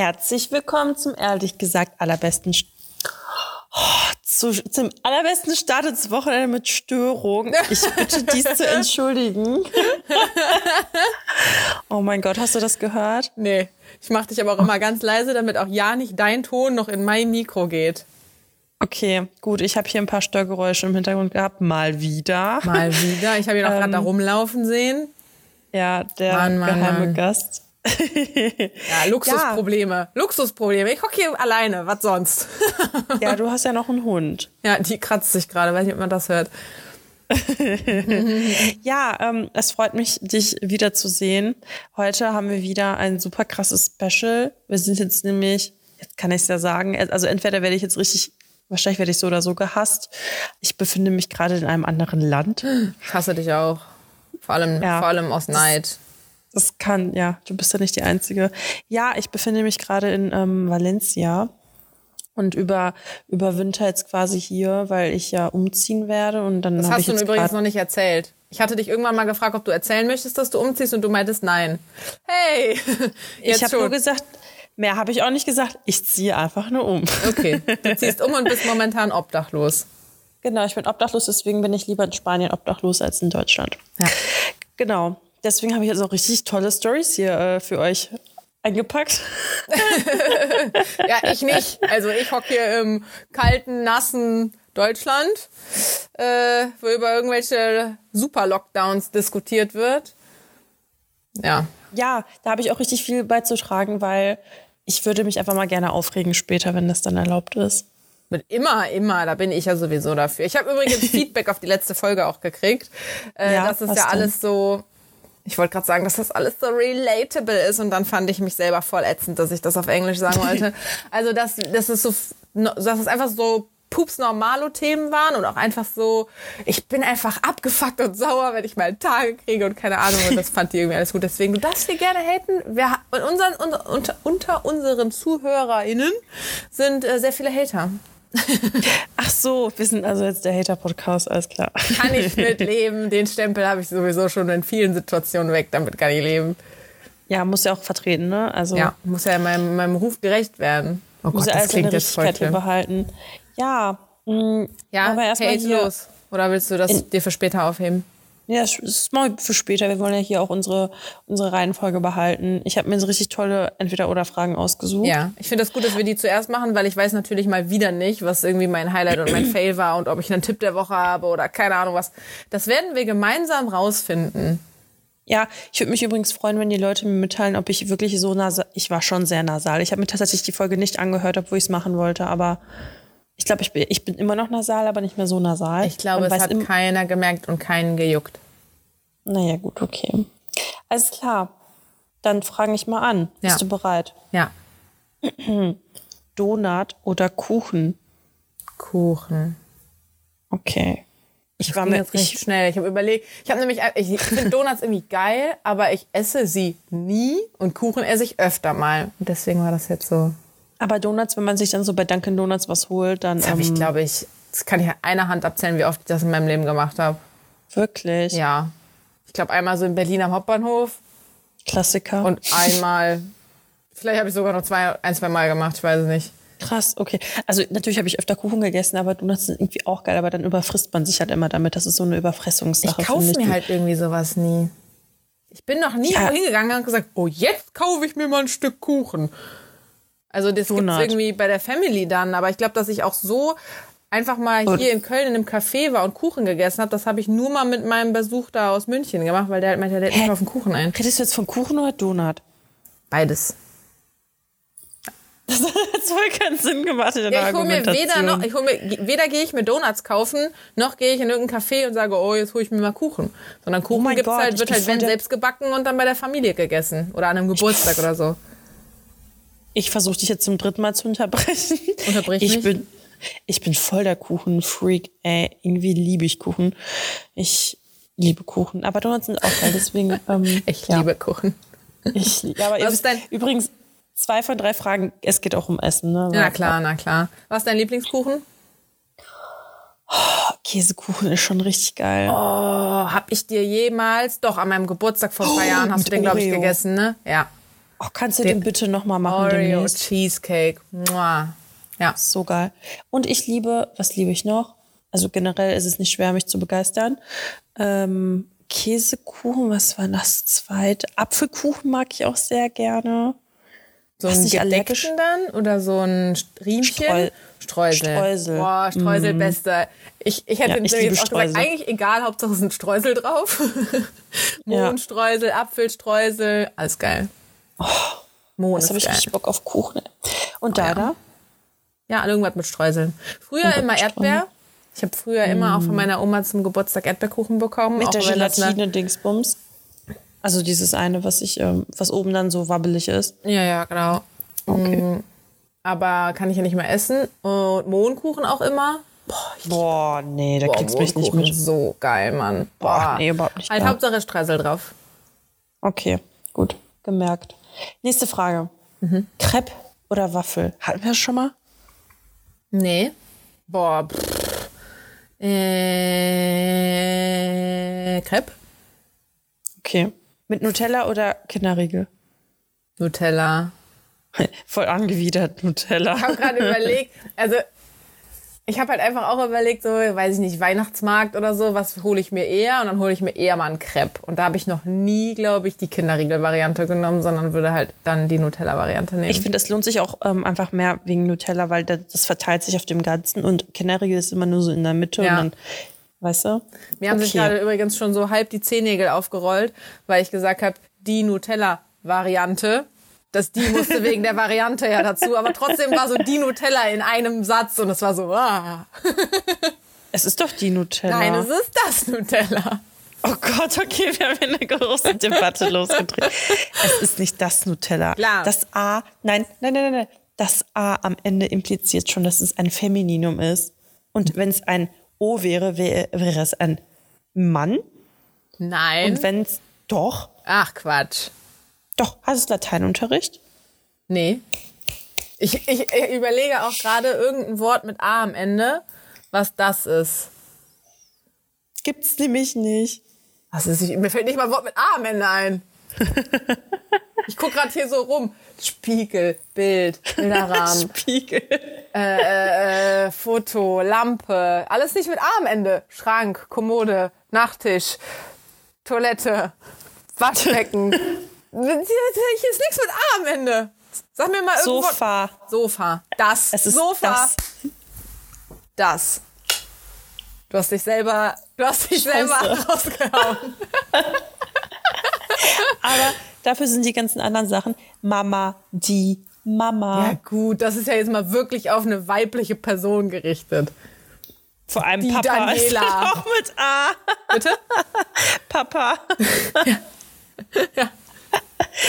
Herzlich willkommen zum ehrlich gesagt allerbesten St oh, zu, zum allerbesten Start ins Wochenende mit Störung. Ich bitte dies zu entschuldigen. oh mein Gott, hast du das gehört? Nee. Ich mache dich aber auch immer ganz leise, damit auch ja nicht dein Ton noch in mein Mikro geht. Okay, gut. Ich habe hier ein paar Störgeräusche im Hintergrund gehabt. Mal wieder. Mal wieder. Ich habe ihn auch ähm, gerade da rumlaufen sehen. Ja, der Mann, Mann, geheime Mann. Gast. ja, Luxusprobleme. Ja. Luxusprobleme. Ich hocke hier alleine. Was sonst? ja, du hast ja noch einen Hund. Ja, die kratzt sich gerade. Weiß nicht, ob man das hört. ja, ähm, es freut mich, dich wiederzusehen. Heute haben wir wieder ein super krasses Special. Wir sind jetzt nämlich, jetzt kann ich es ja sagen, also entweder werde ich jetzt richtig, wahrscheinlich werde ich so oder so gehasst. Ich befinde mich gerade in einem anderen Land. Ich hasse dich auch. Vor allem, ja, vor allem aus Neid. Das, kann, ja, du bist ja nicht die Einzige. Ja, ich befinde mich gerade in ähm, Valencia und über, überwinter jetzt quasi hier, weil ich ja umziehen werde und dann Das hast du übrigens noch nicht erzählt. Ich hatte dich irgendwann mal gefragt, ob du erzählen möchtest, dass du umziehst und du meintest nein. Hey, ich habe nur gesagt, mehr habe ich auch nicht gesagt. Ich ziehe einfach nur um. Okay, du ziehst um und bist momentan obdachlos. Genau, ich bin obdachlos, deswegen bin ich lieber in Spanien obdachlos als in Deutschland. Ja. Genau. Deswegen habe ich jetzt auch richtig tolle Stories hier äh, für euch eingepackt. ja, ich nicht. Also ich hocke hier im kalten, nassen Deutschland, äh, wo über irgendwelche Super-Lockdowns diskutiert wird. Ja. Ja, da habe ich auch richtig viel beizutragen, weil ich würde mich einfach mal gerne aufregen später, wenn das dann erlaubt ist. Mit immer, immer, da bin ich ja sowieso dafür. Ich habe übrigens Feedback auf die letzte Folge auch gekriegt. Äh, ja, das ist ja alles so, ich wollte gerade sagen, dass das alles so relatable ist und dann fand ich mich selber voll ätzend, dass ich das auf Englisch sagen wollte. Also, dass, dass es so, dass es einfach so pups normalo Themen waren und auch einfach so, ich bin einfach abgefuckt und sauer, wenn ich mal Tage kriege und keine Ahnung und das fand die irgendwie alles gut. Deswegen, du darfst hier gerne haten. Wir, unseren, unter, unter unseren ZuhörerInnen sind äh, sehr viele Hater. Ach so, wir sind also jetzt der Hater-Podcast, alles klar. Kann ich mitleben. Den Stempel habe ich sowieso schon in vielen Situationen weg, damit kann ich leben. Ja, muss ja auch vertreten, ne? Also ja, muss ja meinem, meinem Ruf gerecht werden. Oh muss Gott, ja das klingt jetzt voll behalten. Ja, mh, mm, ja, aber erstmal hey, los. Oder willst du das dir für später aufheben? Ja, das ist mal für später. Wir wollen ja hier auch unsere, unsere Reihenfolge behalten. Ich habe mir so richtig tolle Entweder-Oder-Fragen ausgesucht. Ja, ich finde das gut, dass wir die zuerst machen, weil ich weiß natürlich mal wieder nicht, was irgendwie mein Highlight und mein Fail war und ob ich einen Tipp der Woche habe oder keine Ahnung was. Das werden wir gemeinsam rausfinden. Ja, ich würde mich übrigens freuen, wenn die Leute mir mitteilen, ob ich wirklich so nasal. Ich war schon sehr nasal. Ich habe mir tatsächlich die Folge nicht angehört, obwohl ich es machen wollte, aber ich glaube, ich bin, ich bin immer noch nasal, aber nicht mehr so nasal. Ich glaube, es hat keiner gemerkt und keinen gejuckt. Naja, gut, okay. Alles klar. Dann frage ich mal an. Ja. Bist du bereit? Ja. Donut oder Kuchen? Kuchen. Okay. Ich war mir jetzt recht schnell. Ich habe überlegt, ich habe nämlich, ich finde Donuts irgendwie geil, aber ich esse sie nie und Kuchen esse ich öfter mal. Deswegen war das jetzt so. Aber Donuts, wenn man sich dann so bei Dunkin' Donuts was holt, dann. Das habe ähm, ich, glaube ich, das kann ich einer Hand abzählen, wie oft ich das in meinem Leben gemacht habe. Wirklich? Ja. Ich glaube einmal so in Berlin am Hauptbahnhof. Klassiker. Und einmal, vielleicht habe ich sogar noch zwei, ein, zwei Mal gemacht, ich weiß es nicht. Krass, okay. Also natürlich habe ich öfter Kuchen gegessen, aber Donuts sind irgendwie auch geil, aber dann überfrisst man sich halt immer damit. Das ist so eine Überfressungssache. Ich kaufe mir halt irgendwie sowas nie. Ich bin noch nie ja. hingegangen und gesagt, oh, jetzt kaufe ich mir mal ein Stück Kuchen. Also das gibt es irgendwie bei der Family dann, aber ich glaube, dass ich auch so einfach mal hier in Köln in einem Café war und Kuchen gegessen habe, das habe ich nur mal mit meinem Besuch da aus München gemacht, weil der halt meinte, der hält nicht auf den Kuchen ein. Redest du jetzt von Kuchen oder Donut? Beides. Das hat voll keinen Sinn gemacht in der ja, ich hol mir weder noch, ich hol mir, weder gehe ich mir Donuts kaufen, noch gehe ich in irgendein Café und sage, oh, jetzt hole ich mir mal Kuchen. Sondern Kuchen oh gibt's Gott, halt, wird halt wenn selbst gebacken und dann bei der Familie gegessen. Oder an einem Geburtstag oder so. Ich versuche dich jetzt zum dritten Mal zu unterbrechen. Unterbrech ich mich. Bin, ich bin voll der Kuchenfreak. Ey, irgendwie liebe ich Kuchen. Ich liebe Kuchen. Aber Donuts sind auch geil, deswegen. Ähm, ich ja. liebe Kuchen. Ich, ja, aber Was ist dein übrigens zwei von drei Fragen. Es geht auch um Essen, ne? Na klar, na klar. Was ist dein Lieblingskuchen? Oh, Käsekuchen ist schon richtig geil. Oh, hab ich dir jemals, doch an meinem Geburtstag vor paar oh, Jahren hast du den, glaube ich, gegessen, ne? Ja. Oh, kannst du den, den bitte nochmal machen? Oreo demnächst? Cheesecake. Mua. Ja. So geil. Und ich liebe, was liebe ich noch? Also generell ist es nicht schwer, mich zu begeistern. Ähm, Käsekuchen, was war das zweite? Apfelkuchen mag ich auch sehr gerne. So ein gedeckten dann oder so ein Riemchen? Streu Streusel. Streusel. Boah, Streusel, mm. beste. Ich, ich hätte ja, ich jetzt auch Streusel. gesagt, eigentlich egal, Hauptsache es sind Streusel drauf. Mohnstreusel. Apfelstreusel, alles geil. Oh, Mohn das habe ich richtig Bock auf Kuchen. Und da, oh, ja. da? Ja, irgendwas mit Streuseln. Früher immer Erdbeer. Ich habe früher mm. immer auch von meiner Oma zum Geburtstag Erdbeerkuchen bekommen. Mit der Gelatine-Dingsbums. Also dieses eine, was ich, ähm, was oben dann so wabbelig ist. Ja, ja, genau. Okay. Mm, aber kann ich ja nicht mehr essen. Und Mohnkuchen auch immer. Boah, Boah nee, da Boah, kriegst du mich nicht mit. so geil, Mann. Boah, Boah nee, überhaupt nicht. Halt Hauptsache Streusel drauf. Okay, gut, gemerkt. Nächste Frage. Mhm. Crepe oder Waffel? Hatten wir das schon mal? Nee. Boah, pff. Äh, Crepe. Okay. Mit Nutella oder Kinderriegel? Nutella. Voll angewidert, Nutella. Ich habe gerade überlegt, also ich habe halt einfach auch überlegt, so, weiß ich nicht, Weihnachtsmarkt oder so, was hole ich mir eher? Und dann hole ich mir eher mal einen Crepe. Und da habe ich noch nie, glaube ich, die Kinderriegel-Variante genommen, sondern würde halt dann die Nutella-Variante nehmen. Ich finde, das lohnt sich auch ähm, einfach mehr wegen Nutella, weil das, das, verteilt sich auf dem Ganzen und Kinderriegel ist immer nur so in der Mitte ja. und dann Weißt du? Mir haben sich gerade übrigens schon so halb die Zehennägel aufgerollt, weil ich gesagt habe, die Nutella-Variante. Das die musste wegen der Variante ja dazu, aber trotzdem war so die Nutella in einem Satz und es war so, ah. Es ist doch die Nutella. Nein, es ist das Nutella. Oh Gott, okay, wir haben eine große Debatte losgedreht. Es ist nicht das Nutella. Klar. Das A, nein, nein, nein, nein, das A am Ende impliziert schon, dass es ein Femininum ist. Und wenn es ein O wäre, wäre, wäre es ein Mann. Nein. Und wenn es doch. Ach, Quatsch. Doch, hast du Lateinunterricht? Nee. Ich, ich, ich überlege auch gerade irgendein Wort mit A am Ende, was das ist. Gibt's nämlich nicht. Was ist, ich, mir fällt nicht mal ein Wort mit A am Ende ein. ich guck gerade hier so rum. Spiegel, Bild, Bilderrahmen. Spiegel. Äh, äh, Foto, Lampe. Alles nicht mit A am Ende. Schrank, Kommode, Nachttisch, Toilette, Waschbecken. Hier ist nichts mit A am Ende. Sag mir mal irgendwo. Sofa. Sofa. Das. Es ist Sofa. Das. das. Du hast dich selber, du hast dich Scheiße. selber rausgehauen. Aber dafür sind die ganzen anderen Sachen Mama, die Mama. Ja gut, das ist ja jetzt mal wirklich auf eine weibliche Person gerichtet. Vor allem die Papa Daniela. auch mit A. Bitte? Papa. ja. ja.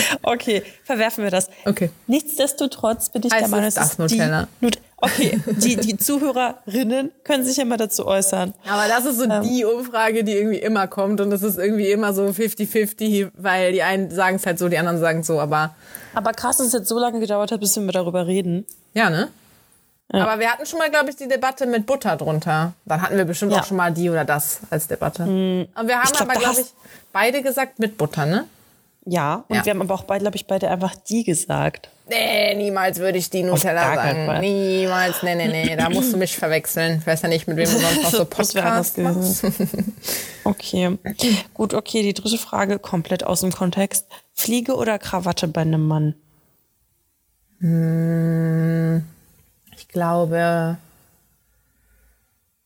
Okay, verwerfen wir das. Okay. Nichtsdestotrotz bin ich heißt der Meinung, dass das Nutella. Die, okay, die, die Zuhörerinnen können sich ja mal dazu äußern. Aber das ist so ähm, die Umfrage, die irgendwie immer kommt und das ist irgendwie immer so 50-50, weil die einen sagen es halt so, die anderen sagen es so, aber. Aber krass, dass es jetzt so lange gedauert hat, bis wir darüber reden. Ja, ne? Ja. Aber wir hatten schon mal, glaube ich, die Debatte mit Butter drunter. Dann hatten wir bestimmt ja. auch schon mal die oder das als Debatte. Mhm. Und wir haben glaub, aber, glaube ich, beide gesagt mit Butter, ne? Ja, und ja. wir haben aber auch beide, glaube ich, beide einfach die gesagt. Nee, niemals würde ich die Nutella sagen. Niemals, nee, nee, nee, da musst du mich verwechseln. Ich weiß ja nicht, mit wem du sonst noch so Podcast machst. okay, gut, okay, die dritte Frage komplett aus dem Kontext. Fliege oder Krawatte bei einem Mann? Hm, ich glaube,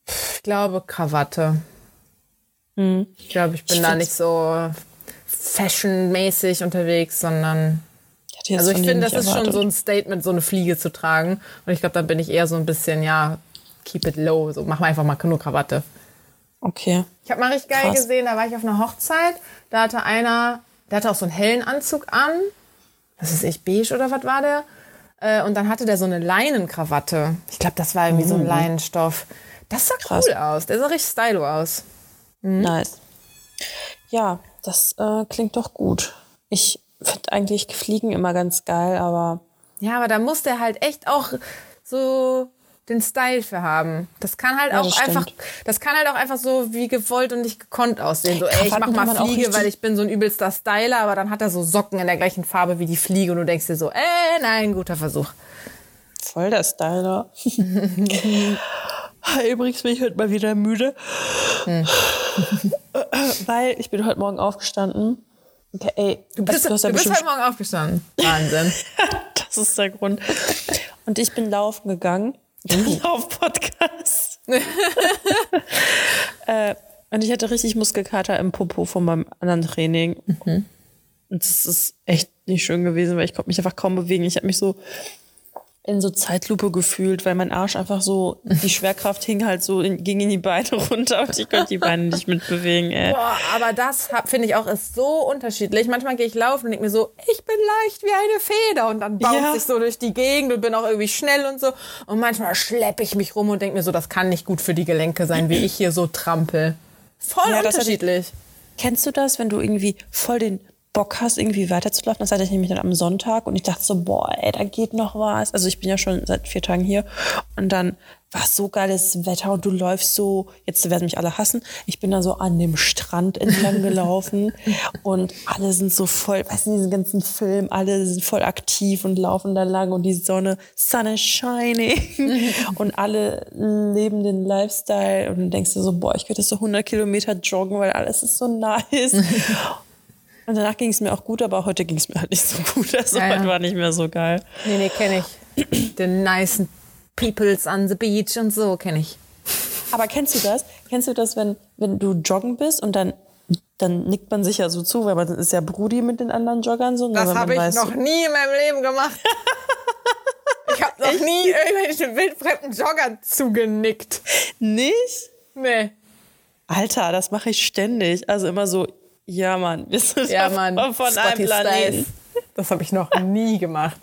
ich glaube Krawatte. Hm. Ich glaube, ich bin ich da nicht so fashionmäßig unterwegs, sondern also ich finde, das ist erwartet. schon so ein Statement, so eine Fliege zu tragen. Und ich glaube, dann bin ich eher so ein bisschen, ja, keep it low. So, mach mal einfach mal nur Krawatte. Okay. Ich habe mal richtig geil Krass. gesehen, da war ich auf einer Hochzeit. Da hatte einer, der hatte auch so einen hellen Anzug an. Was ist ich, beige oder was war der? Äh, und dann hatte der so eine Leinenkrawatte. Ich glaube, das war irgendwie mhm. so ein mhm. Leinenstoff. Das sah Krass. cool aus. Der sah richtig stylo aus. Mhm. Nice. Ja, das äh, klingt doch gut. Ich finde eigentlich Fliegen immer ganz geil, aber. Ja, aber da muss der halt echt auch so den Style für haben. Das kann halt Ja, auch das einfach, stimmt. das kann halt auch einfach so wie gewollt und nicht gekonnt aussehen. So, ey, ich mach mal Fliege, weil ich bin so ein übelster Styler, aber dann hat er so Socken in der gleichen Farbe wie die Fliege und du denkst dir so, äh, nein, guter Versuch. Voll der Styler. Übrigens bin ich heute mal wieder müde. Weil ich bin heute Morgen aufgestanden. Okay, ey, Du bist, also, hast ja du bist heute Morgen aufgestanden. Wahnsinn. Das ist der Grund. Und ich bin laufen gegangen. Lauf-Podcast. äh, und ich hatte richtig Muskelkater im Popo von meinem anderen Training. Und das ist echt nicht schön gewesen, weil ich konnte mich einfach kaum bewegen. Ich habe mich so in so Zeitlupe gefühlt, weil mein Arsch einfach so, die Schwerkraft hing halt so, in, ging in die Beine runter und ich konnte die Beine nicht mitbewegen, ey. Boah, aber das finde ich auch ist so unterschiedlich. Manchmal gehe ich laufen und denke mir so, ich bin leicht wie eine Feder und dann bounce Ja. ich so durch die Gegend und bin auch irgendwie schnell und so. Und manchmal schleppe ich mich rum und denke mir so, das kann nicht gut für die Gelenke sein, wie ich hier so trampel. Voll Ja, unterschiedlich. Kennst du das, wenn du irgendwie voll den Bock hast, irgendwie weiterzulaufen? Das hatte ich nämlich dann am Sonntag und ich dachte so, boah, ey, da geht noch was. Also ich bin ja schon seit vier Tagen hier und dann war es so geiles Wetter und du läufst so, jetzt werden mich alle hassen, ich bin da so an dem Strand entlang gelaufen und alle sind so voll, weißt du, in diesem ganzen Film, alle sind voll aktiv und laufen da lang und die Sonne, sun is shining und alle leben den Lifestyle und du denkst dir so, boah, ich könnte so 100 Kilometer joggen, weil alles ist so nice. Und danach ging es mir auch gut, aber heute ging es mir halt nicht so gut. Also Ja, ja. heute war nicht mehr so geil. Nee, nee, kenne ich. The nice peoples on the beach und so kenne ich. Aber kennst du das? Kennst du das, wenn, wenn du joggen bist und dann, dann nickt man sich ja so zu, weil man ist ja Brudi mit den anderen Joggern so. ne, Das habe ich weiß, noch nie in meinem Leben gemacht. ich habe noch nie irgendwelchen wildfremden Joggern zugenickt. Nicht? Nee. Alter, das mache ich ständig. Also immer so, ja Mann, wir sind Ja, Mann. von Spotty einem Planeten. Styles. Das habe ich noch nie gemacht.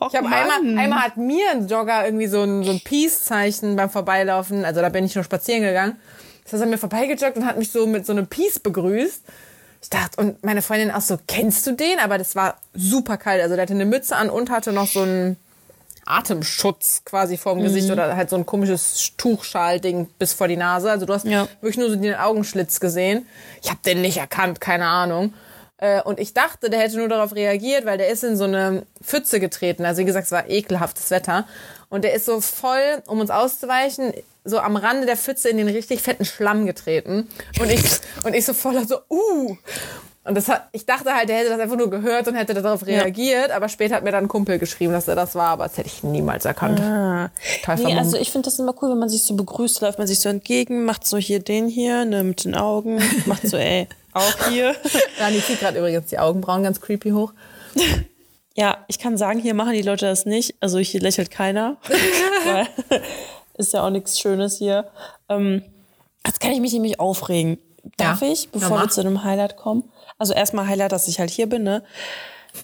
Och, Ich habe einmal, einmal hat mir ein Jogger irgendwie so ein, so ein Peace-Zeichen beim Vorbeilaufen, also da bin ich nur spazieren gegangen. Das heißt, er mir vorbeigejoggt und hat mich so mit so einem Peace begrüßt. Ich dachte, und meine Freundin auch so, kennst du den? Aber das war super kalt. Also der hatte eine Mütze an und hatte noch so einen Atemschutz quasi vorm Mhm. Gesicht oder halt so ein komisches Tuchschal-Ding bis vor die Nase. Also du hast Ja. wirklich nur so den Augenschlitz gesehen. Ich habe den nicht erkannt, keine Ahnung. Äh, Und ich dachte, der hätte nur darauf reagiert, weil der ist in so eine Pfütze getreten. Also wie gesagt, es war ekelhaftes Wetter. Und der ist so voll, um uns auszuweichen, so am Rande der Pfütze in den richtig fetten Schlamm getreten. Und ich, und ich so voller so, uh. Und das hat, ich dachte halt, der hätte das einfach nur gehört und hätte darauf reagiert. Aber später hat mir dann ein Kumpel geschrieben, dass er das war. Aber das hätte ich niemals erkannt. Ah. Nee, also ich finde das immer cool, wenn man sich so begrüßt, läuft man sich so entgegen, macht so hier den hier, ne, mit den Augen, macht so, ey, auch hier. Dani zieht gerade übrigens die Augenbrauen ganz creepy hoch. Ja, ich kann sagen, hier machen die Leute das nicht. Also hier lächelt keiner. Ist ja auch nichts Schönes hier. Ähm, jetzt kann ich mich nämlich aufregen. Darf Ja. ich, bevor Ja, wir zu einem Highlight kommen? Also erstmal Highlight, dass ich halt hier bin, ne?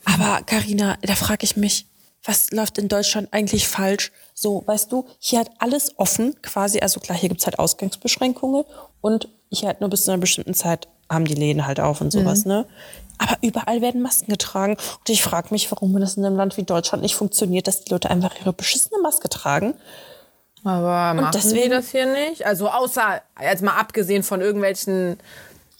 Aber Karina, da frage ich mich, was läuft in Deutschland eigentlich falsch? So, weißt du, hier hat alles offen, quasi, also klar, hier gibt's halt Ausgangsbeschränkungen und hier halt nur bis zu einer bestimmten Zeit haben die Läden halt auf und sowas, Mhm. ne? Aber überall werden Masken getragen. Und ich frage mich, warum das in einem Land wie Deutschland nicht funktioniert, dass die Leute einfach ihre beschissene Maske tragen. Aber machen deswegen- die das hier nicht? Also außer, jetzt mal abgesehen von irgendwelchen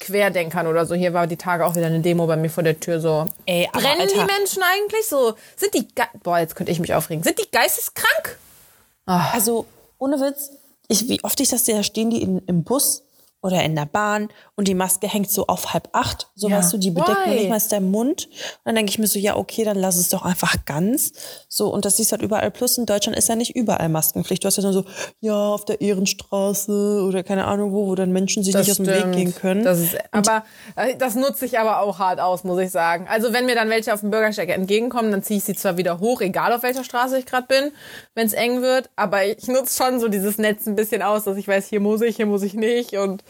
Querdenkern oder so. Hier war die Tage auch wieder eine Demo bei mir vor der Tür so. Ey, aber brennen Alter. die Menschen eigentlich so? Sind die, ge boah, jetzt könnte ich mich aufregen. Sind die geisteskrank? Also, ohne Witz, ich, wie oft ich das sehe, da stehen die in, im Bus oder in der Bahn und die Maske hängt so auf halb acht. So Ja. weißt du, die bedeckt Why? noch nicht mal der Mund. Und dann denke ich mir so, ja, okay, dann lass es doch einfach ganz. So, und das siehst du halt überall. Plus in Deutschland ist ja nicht überall Maskenpflicht. Du hast ja nur so, ja, auf der Ehrenstraße oder keine Ahnung wo, wo dann Menschen sich nicht aus dem Weg gehen können. Das ist, aber äh, das nutze ich aber auch hart aus, muss ich sagen. Also wenn mir dann welche auf dem Bürgersteig entgegenkommen, dann ziehe ich sie zwar wieder hoch, egal auf welcher Straße ich gerade bin, wenn es eng wird. Aber ich nutze schon so dieses Netz ein bisschen aus, dass ich weiß, hier muss ich, hier muss ich nicht. Und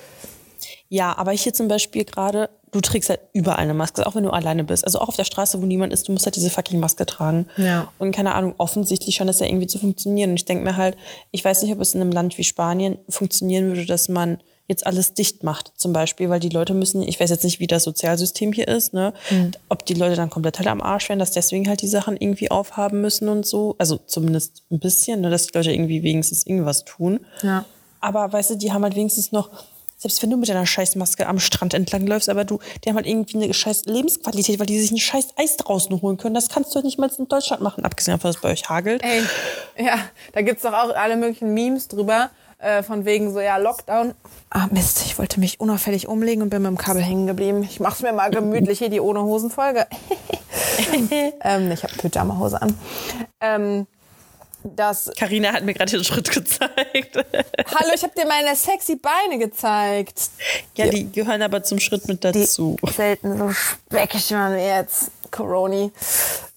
Ja, aber hier zum Beispiel gerade, du trägst halt überall eine Maske, auch wenn du alleine bist. Also auch auf der Straße, wo niemand ist, du musst halt diese fucking Maske tragen. Ja. Und keine Ahnung, offensichtlich scheint das ja irgendwie zu funktionieren. Und ich denke mir halt, ich weiß nicht, ob es in einem Land wie Spanien funktionieren würde, dass man jetzt alles dicht macht, zum Beispiel, weil die Leute müssen, ich weiß jetzt nicht, wie das Sozialsystem hier ist, ne, mhm. ob die Leute dann komplett halt am Arsch werden, dass deswegen halt die Sachen irgendwie aufhaben müssen und so. Also zumindest ein bisschen, ne, dass die Leute irgendwie wenigstens irgendwas tun. Ja. Aber weißt du, die haben halt wenigstens noch, selbst wenn du mit deiner Scheißmaske am Strand entlang läufst, aber du, die haben halt irgendwie eine scheiß Lebensqualität, weil die sich ein scheiß Eis draußen holen können. Das kannst du halt nicht mal in Deutschland machen, abgesehen davon, dass es bei euch hagelt. Ey, ja, da gibt's doch auch alle möglichen Memes drüber, äh, von wegen so, ja, Lockdown. Ah, Mist, ich wollte mich unauffällig umlegen und bin mit dem Kabel hängen geblieben. Ich mach's mir mal gemütlich hier, die ohne Hosen-Folge. ähm, ich habe Pyjama-Hose an. Ähm, dass. Karina hat mir gerade den Schritt gezeigt. Hallo, ich habe dir meine sexy Beine gezeigt. Ja, die, die gehören aber zum Schritt mit dazu. Die selten so speckig wie jetzt. Coroni.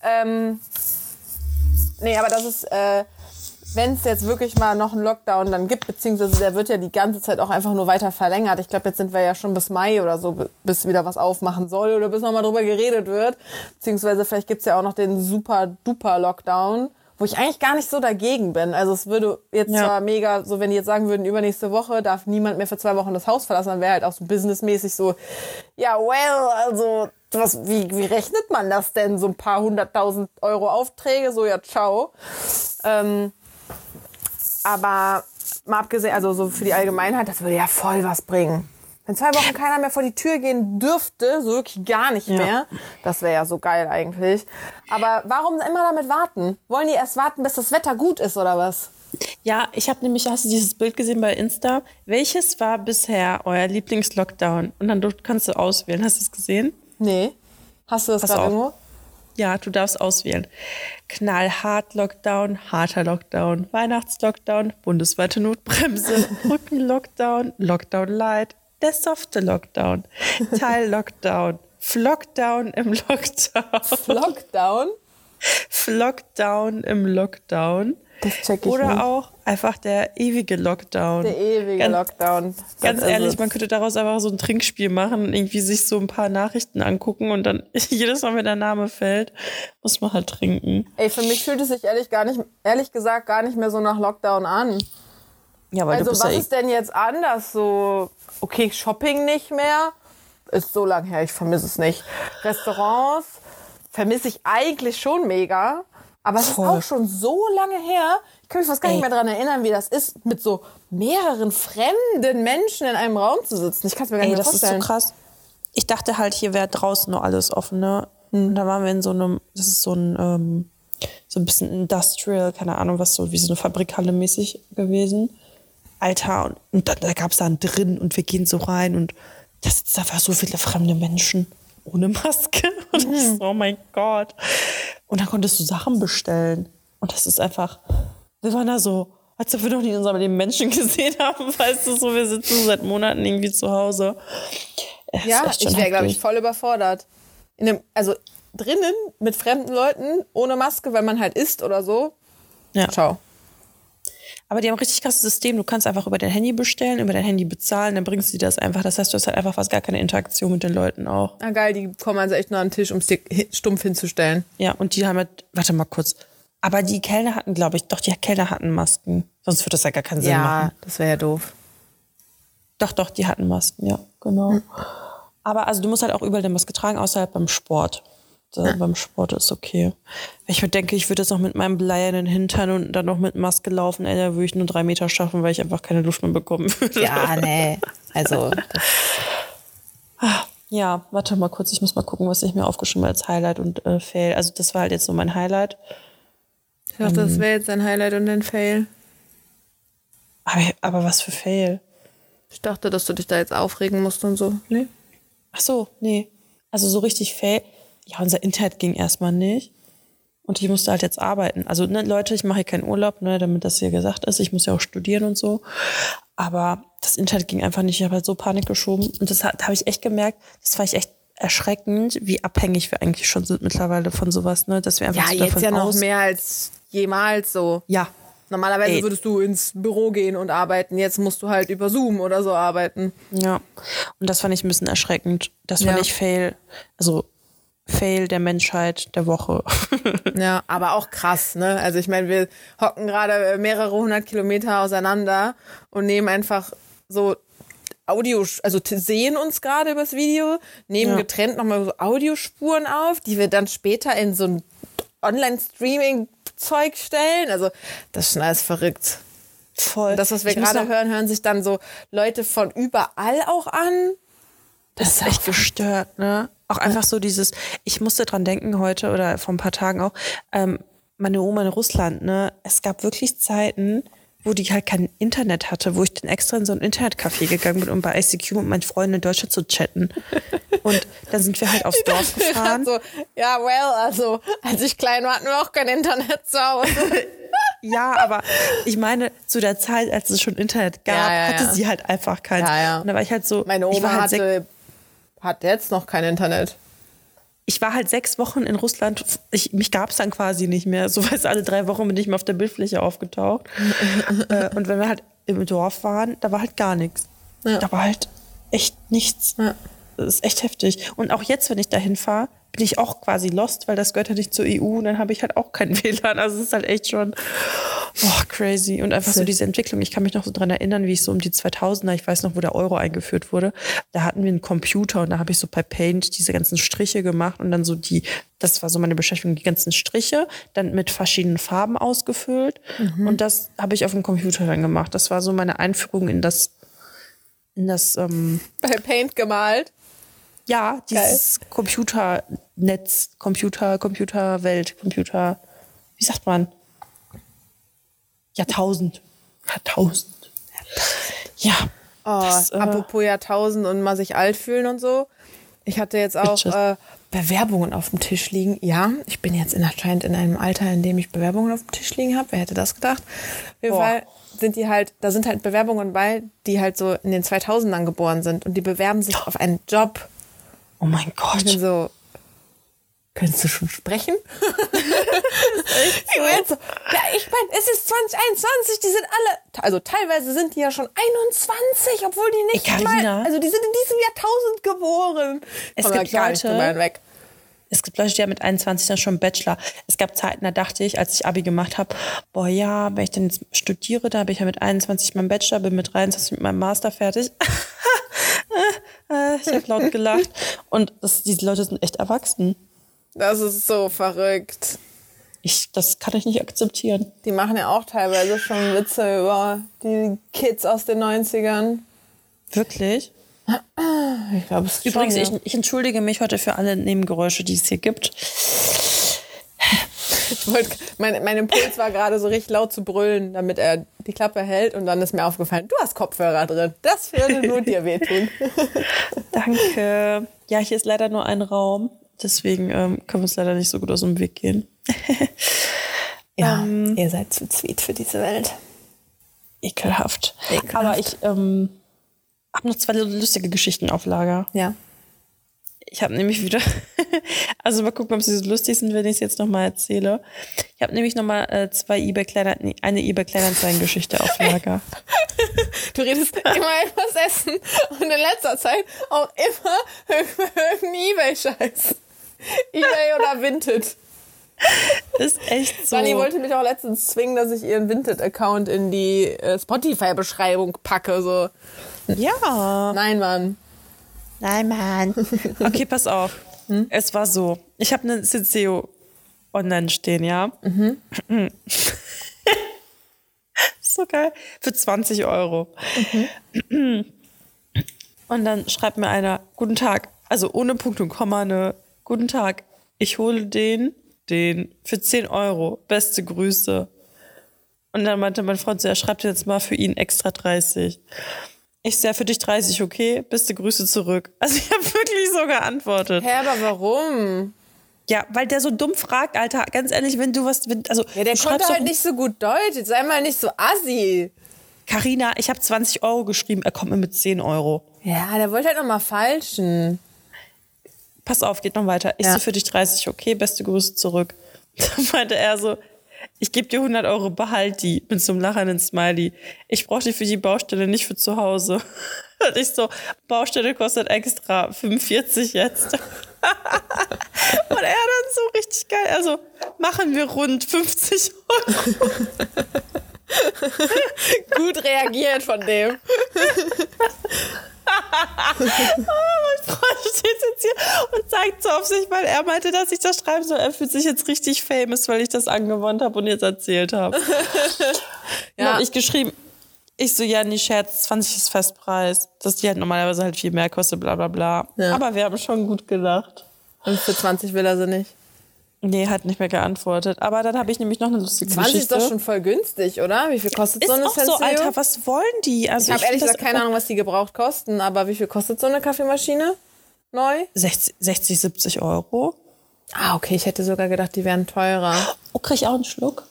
Ähm, nee, aber das ist, äh, wenn es jetzt wirklich mal noch einen Lockdown dann gibt, beziehungsweise der wird ja die ganze Zeit auch einfach nur weiter verlängert. Ich glaube, jetzt sind wir ja schon bis Mai oder so, bis wieder was aufmachen soll oder bis nochmal drüber geredet wird. Beziehungsweise vielleicht gibt's ja auch noch den super-duper-Lockdown wo ich eigentlich gar nicht so dagegen bin. Also es würde jetzt ja. zwar mega, so wenn die jetzt sagen würden, übernächste Woche darf niemand mehr für zwei Wochen das Haus verlassen, dann wäre halt auch so businessmäßig so, ja, well, also was, wie, wie rechnet man das denn? So ein paar hunderttausend Euro Aufträge, so ja, ciao. Ähm, aber mal abgesehen, also so für die Allgemeinheit, das würde ja voll was bringen. Wenn zwei Wochen keiner mehr vor die Tür gehen dürfte, so wirklich gar nicht ja. mehr, das wäre ja so geil eigentlich. Aber warum immer damit warten? Wollen die erst warten, bis das Wetter gut ist oder was? Ja, ich habe nämlich, hast du dieses Bild gesehen bei Insta? Welches war bisher euer Lieblingslockdown? Und dann kannst du auswählen. Hast du es gesehen? Nee. Hast du das gerade irgendwo? Ja, du darfst auswählen. Knallhart Lockdown, harter Lockdown, Weihnachtslockdown, bundesweite Notbremse, Brückenlockdown, Lockdown Light, der softe Lockdown, Teil-Lockdown, Flockdown im Lockdown. Flockdown? Flockdown im Lockdown. Das check ich Oder nicht. auch einfach der ewige Lockdown. Der ewige ganz, Lockdown. Das ganz ehrlich, man könnte daraus einfach so ein Trinkspiel machen irgendwie sich so ein paar Nachrichten angucken und dann jedes Mal, wenn der Name fällt, muss man halt trinken. Ey, für mich fühlt es sich ehrlich gar nicht, ehrlich gesagt gar nicht mehr so nach Lockdown an. Ja, weil also was ja ist denn jetzt anders? So, okay, Shopping nicht mehr. Ist so lang her, ich vermisse es nicht. Restaurants vermisse ich eigentlich schon mega. Aber es ist auch schon so lange her. Ich kann mich fast gar Ey. nicht mehr daran erinnern, wie das ist, mit so mehreren fremden Menschen in einem Raum zu sitzen. Ich kann es mir gar Ey, nicht das vorstellen. Das ist so krass. Ich dachte halt, hier wäre draußen nur alles offen, ne? Hm. Und da waren wir in so einem, das ist so ein, ähm, so ein bisschen Industrial, keine Ahnung, was so wie so eine Fabrikhalle mäßig gewesen. Alter, und, und da, da gab es dann drin und wir gehen so rein und da sitzen einfach so viele fremde Menschen ohne Maske. Und mhm. so, oh mein Gott. Und dann konntest du Sachen bestellen. Und das ist einfach, wir waren da so, als ob wir noch nie in unserem Leben Menschen gesehen haben, weißt du, so, wir sitzen seit Monaten irgendwie zu Hause. Es ja, ich wäre, glaube ich, voll überfordert. In einem, also drinnen mit fremden Leuten ohne Maske, weil man halt isst oder so. Ja. Ciao. Aber die haben ein richtig krasses System. Du kannst einfach über dein Handy bestellen, über dein Handy bezahlen, dann bringst du dir das einfach. Das heißt, du hast halt einfach fast gar keine Interaktion mit den Leuten auch. Ah, geil, die kommen also echt nur an den Tisch, um es dir stumpf hinzustellen. Ja, und die haben halt, warte mal kurz. Aber die Kellner hatten, glaube ich, doch, die Kellner hatten Masken. Sonst würde das ja gar keinen Sinn ja, machen. Ja, das wäre ja doof. Doch, doch, die hatten Masken, ja, genau. Hm. Aber also du musst halt auch überall eine Maske tragen, außer halt beim Sport ja. beim Sport ist okay. Ich denke, ich würde jetzt noch mit meinem bleiernen Hintern und dann noch mit Maske laufen, ey, da würde ich nur drei Meter schaffen, weil ich einfach keine Luft mehr bekommen würde. Ja, nee. Also. ja, warte mal kurz, ich muss mal gucken, was ich mir aufgeschrieben habe als Highlight und äh, Fail. Also das war halt jetzt so mein Highlight. Ich dachte, ähm, das wäre jetzt ein Highlight und ein Fail. Aber, aber was für Fail? Ich dachte, dass du dich da jetzt aufregen musst und so. Nee? Ach so, nee. Also so richtig Fail ja, unser Internet ging erstmal nicht. Und ich musste halt jetzt arbeiten. Also, ne, Leute, ich mache hier keinen Urlaub, ne, damit das hier gesagt ist. Ich muss ja auch studieren und so. Aber das Internet ging einfach nicht. Ich habe halt so Panik geschoben. Und das da habe ich echt gemerkt, das war ich echt erschreckend, wie abhängig wir eigentlich schon sind mittlerweile von sowas, ne? Dass wir einfach ja, so jetzt ja noch mehr als jemals so. Ja. Normalerweise Ey. würdest du ins Büro gehen und arbeiten. Jetzt musst du halt über Zoom oder so arbeiten. Ja. Und das fand ich ein bisschen erschreckend. Das fand ja. ich fail. Also Fail der Menschheit der Woche. ja, aber auch krass, ne? Also ich meine, wir hocken gerade mehrere hundert Kilometer auseinander und nehmen einfach so Audio, also sehen uns gerade übers Video, nehmen ja. getrennt nochmal so Audiospuren auf, die wir dann später in so ein Online-Streaming-Zeug stellen. Also das ist schon alles verrückt. Voll. Das, was wir gerade hören, hören sich dann so Leute von überall auch an. Das, das ist echt gestört, ne? Auch einfach so dieses, ich musste dran denken heute oder vor ein paar Tagen auch, ähm, meine Oma in Russland, ne? Es gab wirklich Zeiten, wo die halt kein Internet hatte, wo ich dann extra in so ein Internetcafé gegangen bin, um bei ICQ mit meinen Freunden in Deutschland zu chatten. Und dann sind wir halt aufs Dorf gefahren. So, ja, well, also als ich klein war, hatten wir auch kein Internet zu Hause. ja, aber ich meine, zu der Zeit, als es schon Internet gab, ja, ja, hatte ja. sie halt einfach keins. Und da war ich halt so. Meine Oma halt hatte, hat jetzt noch kein Internet ich war halt sechs Wochen in Russland. Ich, mich gab es dann quasi nicht mehr. So weiß alle drei Wochen bin ich mal auf der Bildfläche aufgetaucht. äh, und wenn wir halt im Dorf waren, da war halt gar nichts. Ja. Da war halt echt nichts. Ja. Das ist echt heftig. Und auch jetzt, wenn ich dahin fahre, bin ich auch quasi lost, weil das gehört ja nicht zur EU und dann habe ich halt auch keinen WLAN. Also es ist halt echt schon oh, crazy. Und einfach so diese Entwicklung. Ich kann mich noch so dran erinnern, wie ich so um die 2000er, ich weiß noch, wo der Euro eingeführt wurde, da hatten wir einen Computer und da habe ich so bei Paint diese ganzen Striche gemacht und dann so die, das war so meine Beschäftigung, die ganzen Striche, dann mit verschiedenen Farben ausgefüllt. Mhm. Und das habe ich auf dem Computer dann gemacht. Das war so meine Einführung in das, in das, ähm, bei Paint gemalt. Ja, dieses Geil. Computernetz, Computer, Computerwelt, Computer, wie sagt man? Jahrtausend. Jahrtausend. Ja. Oh, das, äh, apropos Jahrtausend und mal sich alt fühlen und so. Ich hatte jetzt auch äh, Bewerbungen auf dem Tisch liegen. Ja, ich bin jetzt in, anscheinend in einem Alter, in dem ich Bewerbungen auf dem Tisch liegen habe. Wer hätte das gedacht? Auf jeden Boah. Fall sind die halt, da sind halt Bewerbungen bei, die halt so in den 2000ern geboren sind und die bewerben sich auf einen Job Oh mein Gott. Ich bin so, Könntest du schon sprechen? Ich meine, so, ja, ich meine, es ist 2021, die sind alle, also teilweise sind die ja schon 21, obwohl die nicht hey, mal, also die sind in diesem Jahrtausend geboren. Es gibt Leute, weg. es gibt Leute, die haben mit 21 dann schon Bachelor. Es gab Zeiten, da dachte ich, als ich Abi gemacht habe, boah ja, wenn ich dann jetzt studiere, da habe ich ja mit 21 meinen Bachelor, bin mit 23 mit meinem Master fertig. ich habe laut gelacht. Und das, diese Leute sind echt erwachsen. Das ist so verrückt. Ich, das kann ich nicht akzeptieren. Die machen ja auch teilweise schon Witze über die Kids aus den 90ern. Wirklich? Ich glaube, es ist Übrigens, schon, ja. ich, ich entschuldige mich heute für alle Nebengeräusche, die es hier gibt. Ich wollte, mein, mein Impuls war gerade so richtig laut zu brüllen, damit er die Klappe hält und dann ist mir aufgefallen, du hast Kopfhörer drin. Das würde nur dir wehtun. Danke. Ja, hier ist leider nur ein Raum, deswegen ähm, können wir uns leider nicht so gut aus dem Weg gehen. ja, ähm, ihr seid zu sweet für diese Welt. Ekelhaft. Ekelhaft. Aber ich ähm, habe noch zwei lustige Geschichten auf Lager. Ja. Ich habe nämlich wieder, also mal gucken, ob sie so lustig sind, wenn ich es jetzt nochmal erzähle. Ich habe nämlich nochmal äh, zwei eBay Kleinanzeigen, eine eBay Kleinanzeigen-Geschichte auf Lager. du redest immer etwas essen und in letzter Zeit auch immer irgendein eBay-Scheiß. eBay oder Vinted. Ist echt so. Dani wollte mich auch letztens zwingen, dass ich ihren Vinted-Account in die äh, Spotify-Beschreibung packe. So. Ja. Nein, Mann. Nein, Mann. Okay, pass auf. Hm? Es war so. Ich habe eine Senseo online stehen, ja. Mhm. so geil. Für 20 Euro. Mhm. Und dann schreibt mir einer, guten Tag, also ohne Punkt und Komma, ne, guten Tag, ich hole den, den für 10 Euro. Beste Grüße. Und dann meinte mein Freund so, er schreibt jetzt mal für ihn extra 30. Ich sehr für dich 30, okay? Beste Grüße zurück. Also ich habe wirklich so geantwortet. Hä, aber warum? Ja, weil der so dumm fragt, Alter. Ganz ehrlich, wenn du was, wenn, also ja, der konnte halt nicht so gut Deutsch. Jetzt sei mal nicht so assi. Carina, ich habe 20 Euro geschrieben. Er kommt mir mit 10 Euro. Ja, der wollte halt noch mal falschen. Pass auf, geht noch weiter. Ich ja. so für dich 30, okay? Beste Grüße zurück. Dann meinte er so, ich gebe dir 100 Euro, behalt die mit so einem lachenden Smiley. Ich brauche die für die Baustelle, nicht für zu Hause. Und ich so, Baustelle kostet extra 45 jetzt. Und er dann so richtig geil, also machen wir rund 50 Euro. Gut reagiert von dem. Mein Freund steht jetzt hier und zeigt so auf sich, weil er meinte, dass ich das schreiben soll. Er fühlt sich jetzt richtig famous, weil ich das angewandt habe und jetzt erzählt habe. ja. habe ich geschrieben, ich so, ja, nie Scherz, 20 ist Festpreis, dass die halt normalerweise halt viel mehr kostet, bla bla bla. Ja. Aber wir haben schon gut gelacht. Und für 20 will er sie nicht? Nee, hat nicht mehr geantwortet. Aber dann habe ich nämlich noch eine lustige 20 Geschichte. 20 ist doch schon voll günstig, oder? Wie viel kostet ist so eine auch Senseo? so, Alter, was wollen die? Also ich habe ehrlich gesagt keine Ahnung, was die gebraucht kosten, aber wie viel kostet so eine Kaffeemaschine neu? 60, 60 70 Euro. Ah, okay, ich hätte sogar gedacht, die wären teurer. Oh, krieg ich auch einen Schluck?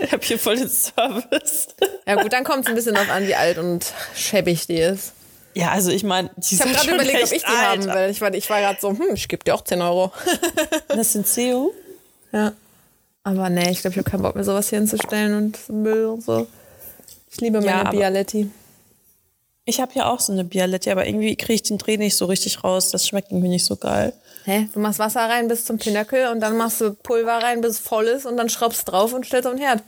ich habe hier voll den Service. ja gut, dann kommt es ein bisschen darauf an, wie alt und schäbig die ist. Ja, also ich meine, ich habe gerade überlegt, ob ich die alt. haben will. Ich war, ich war gerade so, hm, ich gebe dir auch 10 Euro. das sind CEO? Ja. Aber nee, ich glaube, ich habe keinen Bock mehr, sowas hier hinzustellen und Müll und so. Ich liebe meine ja, Bialetti. Ich habe ja auch so eine Bialetti, aber irgendwie kriege ich den Dreh nicht so richtig raus. Das schmeckt irgendwie nicht so geil. Hä? Du machst Wasser rein bis zum Pinöckel und dann machst du Pulver rein, bis es voll ist und dann schraubst drauf und stellst auf den Herd.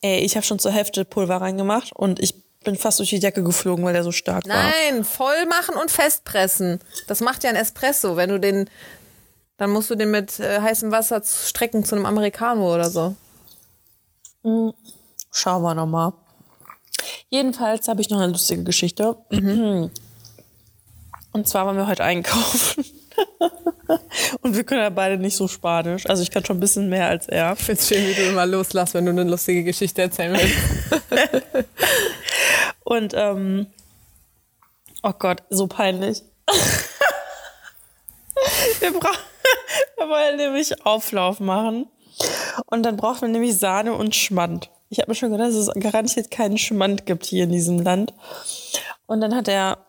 Ey, ich habe schon zur Hälfte Pulver reingemacht und ich bin fast durch die Decke geflogen, weil der so stark war. Nein, voll machen und festpressen. Das macht ja ein Espresso. Wenn du den, dann musst du den mit äh, heißem Wasser strecken zu einem Americano oder so. Mhm. Schauen wir nochmal. Jedenfalls habe ich noch eine lustige Geschichte. Mhm. Und zwar waren wir heute einkaufen. Und wir können ja beide nicht so Spanisch. Also ich kann schon ein bisschen mehr als er. Ich finde es schön, wie du immer loslässt, wenn du eine lustige Geschichte erzählen willst. Und ähm, oh Gott, so peinlich. wir, wir wollen nämlich Auflauf machen. Und dann brauchen wir nämlich Sahne und Schmand. Ich habe mir schon gedacht, dass es garantiert keinen Schmand gibt hier in diesem Land. Und dann hat er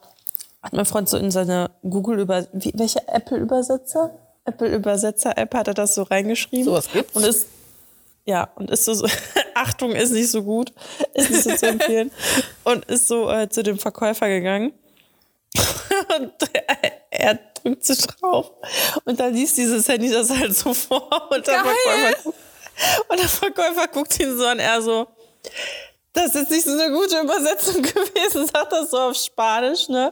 hat mein Freund so in seine Google über welche Apple Übersetzer Apple Übersetzer App hat er das so reingeschrieben. Sowas gibt's. Und ist ja und ist so, so Achtung ist nicht so gut, ist nicht so zu empfehlen und ist so äh, zu dem Verkäufer gegangen. und er, er drückt sich drauf und dann liest dieses Handy das halt so vor und der, Verkäufer, und der Verkäufer guckt ihn so an, er so das ist nicht so eine gute Übersetzung gewesen, sagt das so auf Spanisch, ne?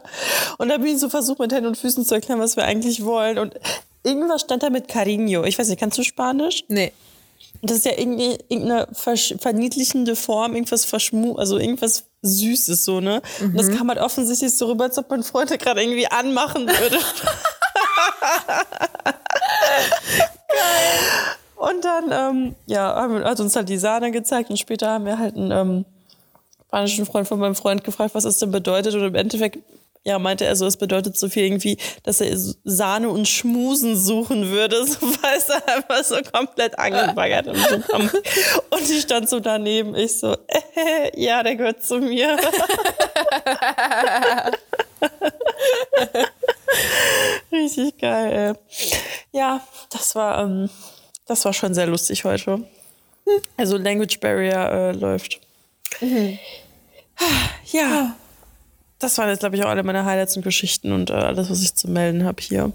Und da bin ich so versucht, mit Händen und Füßen zu erklären, was wir eigentlich wollen. Und irgendwas stand da mit Cariño. Ich weiß nicht, kannst du Spanisch? Nee. Das ist ja irgendwie irgendeine verniedlichende Form, irgendwas verschmu, also irgendwas Süßes so, ne? Mhm. Und das mhm. kam halt offensichtlich so rüber, als ob mein Freund da gerade irgendwie anmachen würde. Geil. Und dann, ähm, ja, hat uns halt die Sahne gezeigt und später haben wir halt einen ähm, spanischen Freund von meinem Freund gefragt, was das denn bedeutet. Und im Endeffekt, ja, meinte er so, es bedeutet so viel irgendwie, dass er Sahne und Schmusen suchen würde, so weil es einfach so komplett angebaggert im Supermarkt. Und ich stand so daneben, ich so, äh, ja, der gehört zu mir. Richtig geil, ey. Ja, das war, ähm, das war schon sehr lustig heute. Also Language Barrier äh, läuft. Mhm. Ja. Das waren jetzt, glaube ich, auch alle meine Highlights und Geschichten und äh, alles, was ich zu melden habe hier.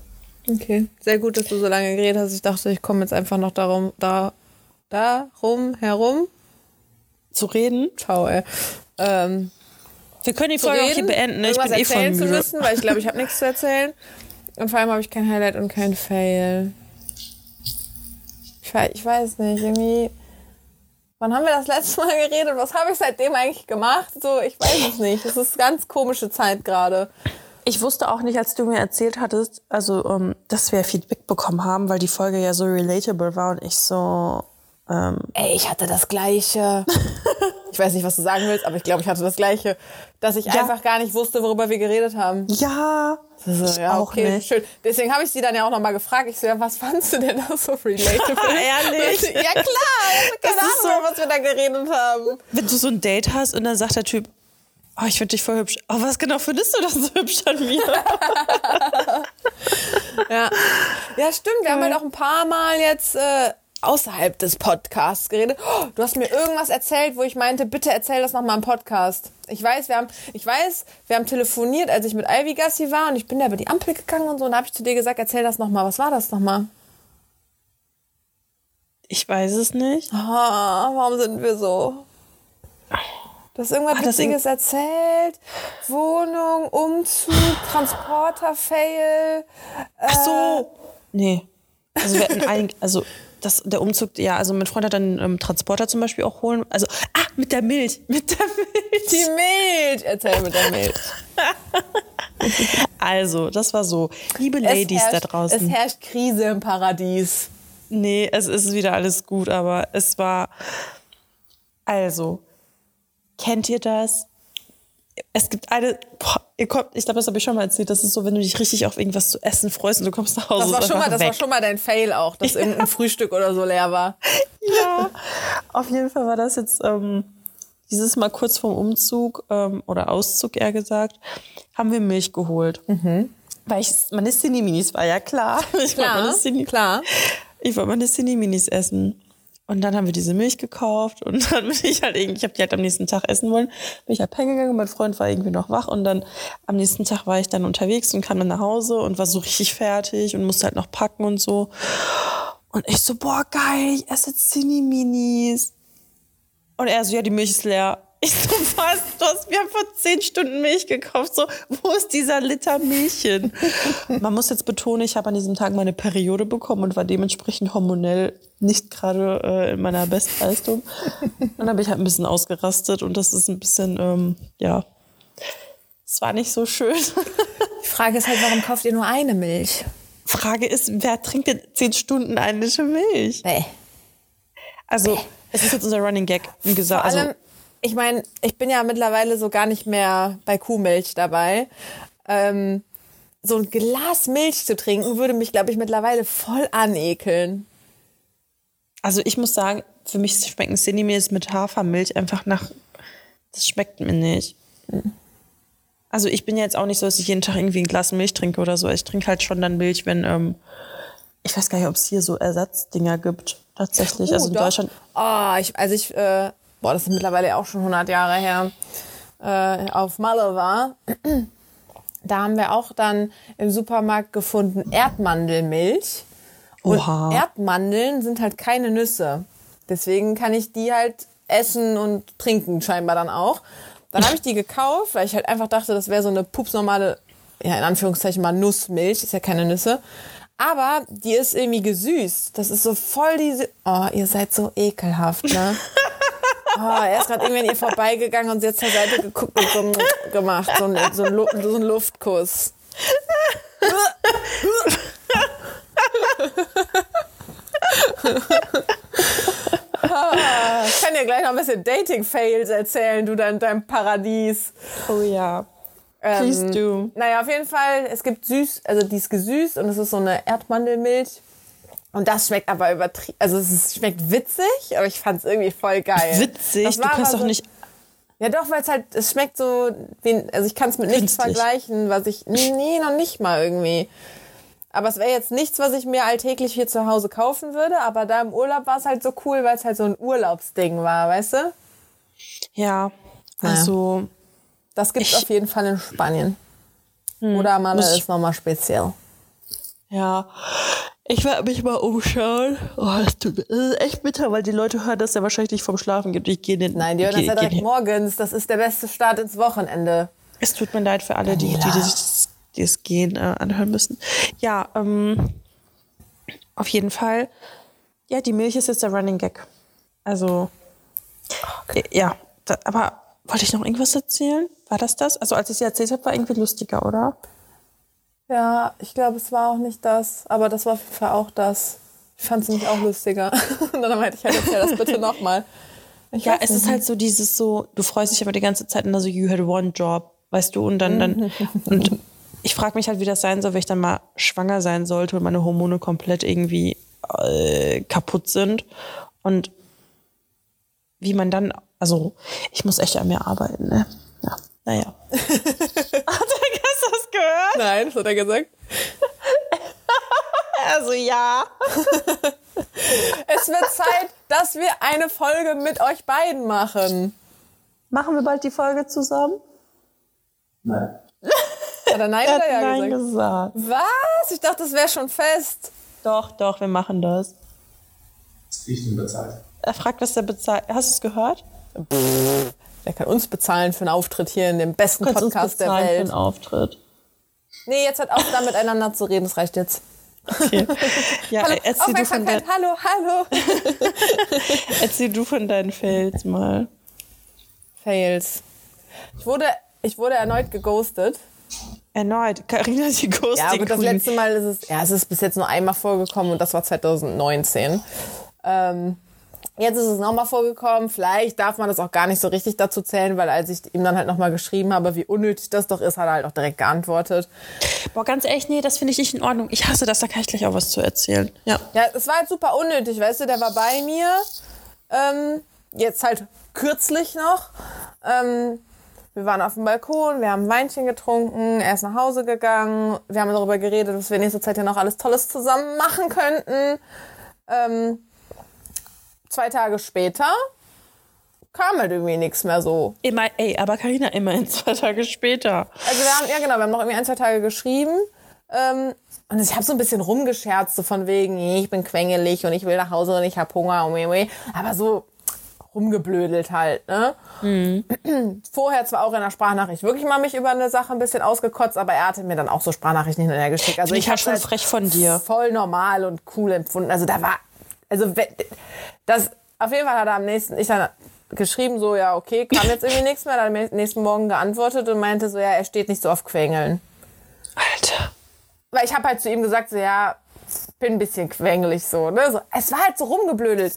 Okay. Sehr gut, dass du so lange geredet hast. Ich dachte, ich komme jetzt einfach noch darum, da, darum herum. Zu reden? Ciao, ey. Ähm, wir können die Folge auch hier beenden. Ne? Ich bin eh voll müde. zu müssen, weil ich glaube, ich habe nichts zu erzählen. Und vor allem habe ich kein Highlight und kein Fail. Ich weiß, ich weiß nicht, irgendwie. Wann haben wir das letzte Mal geredet? Was habe ich seitdem eigentlich gemacht? So, ich weiß es nicht. Es ist ganz komische Zeit gerade. Ich wusste auch nicht, als du mir erzählt hattest, also, um, ähm, dass wir Feedback bekommen haben, weil die Folge ja so relatable war und ich so, ähm Ey, ich hatte das Gleiche. ich weiß nicht, was du sagen willst, aber ich glaube, ich hatte das Gleiche. Dass ich ja. einfach gar nicht wusste, worüber wir geredet haben. Ja. So, ja, auch okay, nicht. schön. Deswegen habe ich sie dann ja auch nochmal gefragt. Ich so, ja, was fandst du denn da so relatable? Ehrlich? ja, klar. Keine Ahnung, so, was wir da geredet haben. Wenn du so ein Date hast und dann sagt der Typ, oh, ich finde dich voll hübsch. Oh, was genau findest du das so hübsch an mir? ja. ja, stimmt. Wir haben halt auch ein paar Mal jetzt äh, außerhalb des Podcasts geredet. Oh, du hast mir irgendwas erzählt, wo ich meinte, bitte erzähl das nochmal im Podcast. Ich weiß, wir haben, ich weiß, wir haben telefoniert, als ich mit Ivy Gassi war und ich bin da über die Ampel gegangen und so und da habe ich zu dir gesagt, erzähl das nochmal. Was war das nochmal? Ich weiß es nicht. Ah, warum sind wir so? Du hast irgendwas das Witziges erzählt. Wohnung, Umzug, Transporter, Fail. Ach so. Nee. Also wir hatten ein, also das, der Umzug, ja, also mein Freund hat dann ähm, Transporter zum Beispiel auch holen. Also, ah, mit der Milch, mit der Milch. Die Milch. Erzähl mit der Milch. Also, das war so. Liebe Es Ladies herrscht- da draußen. Es herrscht Krise im Paradies. Nee, es ist wieder alles gut, aber es war. Also, kennt ihr das? Es gibt eine. Boah, ihr kommt, ich glaube, das habe ich schon mal erzählt. Das ist so, wenn du dich richtig auf irgendwas zu essen freust und du kommst nach Hause. Das war schon mal, das war schon mal dein Fail auch, dass irgendein Frühstück oder so leer war. Ja, auf jeden Fall war das jetzt ähm, dieses Mal kurz vorm Umzug ähm, oder Auszug eher gesagt, haben wir Milch geholt. Weil ich, meine Cinni-Minis war ja klar. Ich wollte meine Cinni- klar. Ich wollte meine Cinni-Minis essen. Und dann haben wir diese Milch gekauft und dann bin ich halt irgendwie, ich habe die halt am nächsten Tag essen wollen, bin ich halt gegangen, mein Freund war irgendwie noch wach und dann am nächsten Tag war ich dann unterwegs und kam dann nach Hause und war so richtig fertig und musste halt noch packen und so. Und ich so, boah, geil, ich esse Cinni-Minis. Und er so, ja, die Milch ist leer. Ich so, was? Du hast, wir haben vor zehn Stunden Milch gekauft. So, wo ist dieser Liter Milch hin? Man muss jetzt betonen, ich habe an diesem Tag meine Periode bekommen und war dementsprechend hormonell nicht gerade äh, in meiner Bestleistung. Dann habe ich halt ein bisschen ausgerastet und das ist ein bisschen, ähm, ja, es war nicht so schön. Die Frage ist halt, warum kauft ihr nur eine Milch? Frage ist, wer trinkt denn zehn Stunden eine Liter Milch? Nee. Also, es ist jetzt unser Running Gag. Wie gesagt, Vor allem, also, ich meine, ich bin ja mittlerweile so gar nicht mehr bei Kuhmilch dabei. Ähm, so ein Glas Milch zu trinken, würde mich, glaube ich, mittlerweile voll anekeln. Also ich muss sagen, für mich schmecken Cinemeals mit Hafermilch einfach nach. Das schmeckt mir nicht. Also ich bin ja jetzt auch nicht so, dass ich jeden Tag irgendwie ein Glas Milch trinke oder so. Ich trinke halt schon dann Milch, wenn ähm, ich weiß gar nicht, ob es hier so Ersatzdinger gibt tatsächlich. also in doch. Deutschland. Oh, ich, als ich, äh, boah, das ist mittlerweile auch schon 100 Jahre her, äh, auf Malle war, da haben wir auch dann im Supermarkt gefunden Erdmandelmilch. Und Oha. Erdmandeln sind halt keine Nüsse. Deswegen kann ich die halt essen und trinken scheinbar dann auch. Dann habe ich die gekauft, weil ich halt einfach dachte, das wäre so eine pupsnormale, ja in Anführungszeichen mal Nussmilch, ist ja keine Nüsse. Aber die ist irgendwie gesüßt. Das ist so voll diese. Oh, ihr seid so ekelhaft, ne? Oh, er ist gerade irgendwie an ihr vorbeigegangen und sie hat zur Seite geguckt und so gemacht. So ein, so ein, so ein Luftkuss. Ah, Ich kann dir gleich noch ein bisschen Dating-Fails erzählen, du dann deinem Paradies. Oh ja. Ähm, Please do. Naja, auf jeden Fall, es gibt süß, also die ist gesüßt und es ist so eine Erdmandelmilch. Und das schmeckt aber übertrieben, also es schmeckt witzig, aber ich fand es irgendwie voll geil. Witzig, du kannst doch so- nicht. Ja doch, weil es halt, es schmeckt so, wie, also ich kann es mit nichts Künstlich. vergleichen, was ich, nee, noch nicht mal irgendwie. Aber es wäre jetzt nichts, was ich mir alltäglich hier zu Hause kaufen würde, aber da im Urlaub war es halt so cool, weil es halt so ein Urlaubsding war, weißt du? Ja. Also. Das gibt's Ich- auf jeden Fall in Spanien. Oder Malle ist nochmal speziell. Ja, ich werde mich mal umschauen. Oh, das tut mir das ist echt bitter, weil die Leute hören das ja wahrscheinlich nicht vom Schlafen gibt. Ich gehe nicht. Nein, die hören das ja direkt morgens. Das ist der beste Start ins Wochenende. Es tut mir leid für alle, die, die, die sich das, die es gehen äh, anhören müssen. Ja, ähm, auf jeden Fall. Ja, die Milch ist jetzt der Running Gag. Also, äh, ja, da, aber wollte ich noch irgendwas erzählen? War das das? Also, als ich sie erzählt habe, war irgendwie lustiger, oder? Ja, ich glaube, es war auch nicht das, aber das war auf jeden Fall auch das. Ich fand es nämlich auch lustiger. Und dann meinte ich halt, erzähl das bitte nochmal. Ja, es ist halt so dieses so, du freust dich aber die ganze Zeit und dann so, you had one job, weißt du, und dann, dann, und ich frage mich halt, wie das sein soll, wenn ich dann mal schwanger sein sollte und meine Hormone komplett irgendwie äh, kaputt sind und wie man dann, also ich muss echt an mir arbeiten, ne? Ja, naja. Gehört? Nein, das hat er gesagt. Also ja. Es wird Zeit, dass wir eine Folge mit euch beiden machen. Machen wir bald die Folge zusammen? Hat er Nein Er hat oder Ja Nein gesagt? gesagt. Was? Ich dachte, das wäre schon fest. Doch, doch, wir machen das. Ich denn bezahlt? Er fragt, was der bezahlt. Hast du es gehört? Der kann uns bezahlen für einen Auftritt hier in dem besten Podcast der bezahlen für Welt. einen Auftritt. Nee, jetzt hat auch da miteinander zu reden, das reicht jetzt. Okay. Ja, Hallo, erzähl, du von Aufmerksamkeit, dein, hallo, hallo. erzähl du von deinen Fails mal. Fails. Ich wurde, ich wurde erneut geghostet. Erneut. Carina die Ghosting Ja, gut, das letzte Mal ist es, ja, es ist bis jetzt nur einmal vorgekommen und das war 2019. Ähm, jetzt ist es nochmal vorgekommen. Vielleicht darf man das auch gar nicht so richtig dazu zählen, weil als ich ihm dann halt nochmal geschrieben habe, wie unnötig das doch ist, hat er halt auch direkt geantwortet. Boah, ganz ehrlich, nee, das finde ich nicht in Ordnung. Ich hasse das, da kann ich gleich auch was zu erzählen. Ja. Ja, es war halt super unnötig, weißt du, der war bei mir, ähm, jetzt halt kürzlich noch. Ähm, wir waren auf dem Balkon, wir haben ein Weinchen getrunken, er ist nach Hause gegangen, wir haben darüber geredet, was wir in nächster Zeit ja noch alles Tolles zusammen machen könnten. Ähm, zwei Tage später kam halt irgendwie nichts mehr so. Immer, ey, aber Carina immerhin zwei Tage später. Also wir haben, ja genau, wir haben noch irgendwie ein, zwei Tage geschrieben. Ähm, und ich habe so ein bisschen rumgescherzt, so von wegen, ich bin quengelig und ich will nach Hause und ich habe Hunger aber so rumgeblödelt halt, ne? Vorher zwar auch in der Sprachnachricht wirklich mal mich über eine Sache ein bisschen ausgekotzt, aber er hatte mir dann auch so Sprachnachrichten hinterher geschickt. Also ich ich halt hab's schon als frech von dir. Voll normal und cool empfunden. Also da war, also das, auf jeden Fall hat er am nächsten, ich dann geschrieben so, ja, okay, kam jetzt irgendwie nichts mehr, dann am nächsten Morgen geantwortet und meinte so, ja, er steht nicht so auf Quengeln. Alter. Weil ich habe halt zu ihm gesagt, so, ja, bin ein bisschen quengelig so, ne? So, es war halt so rumgeblödelt.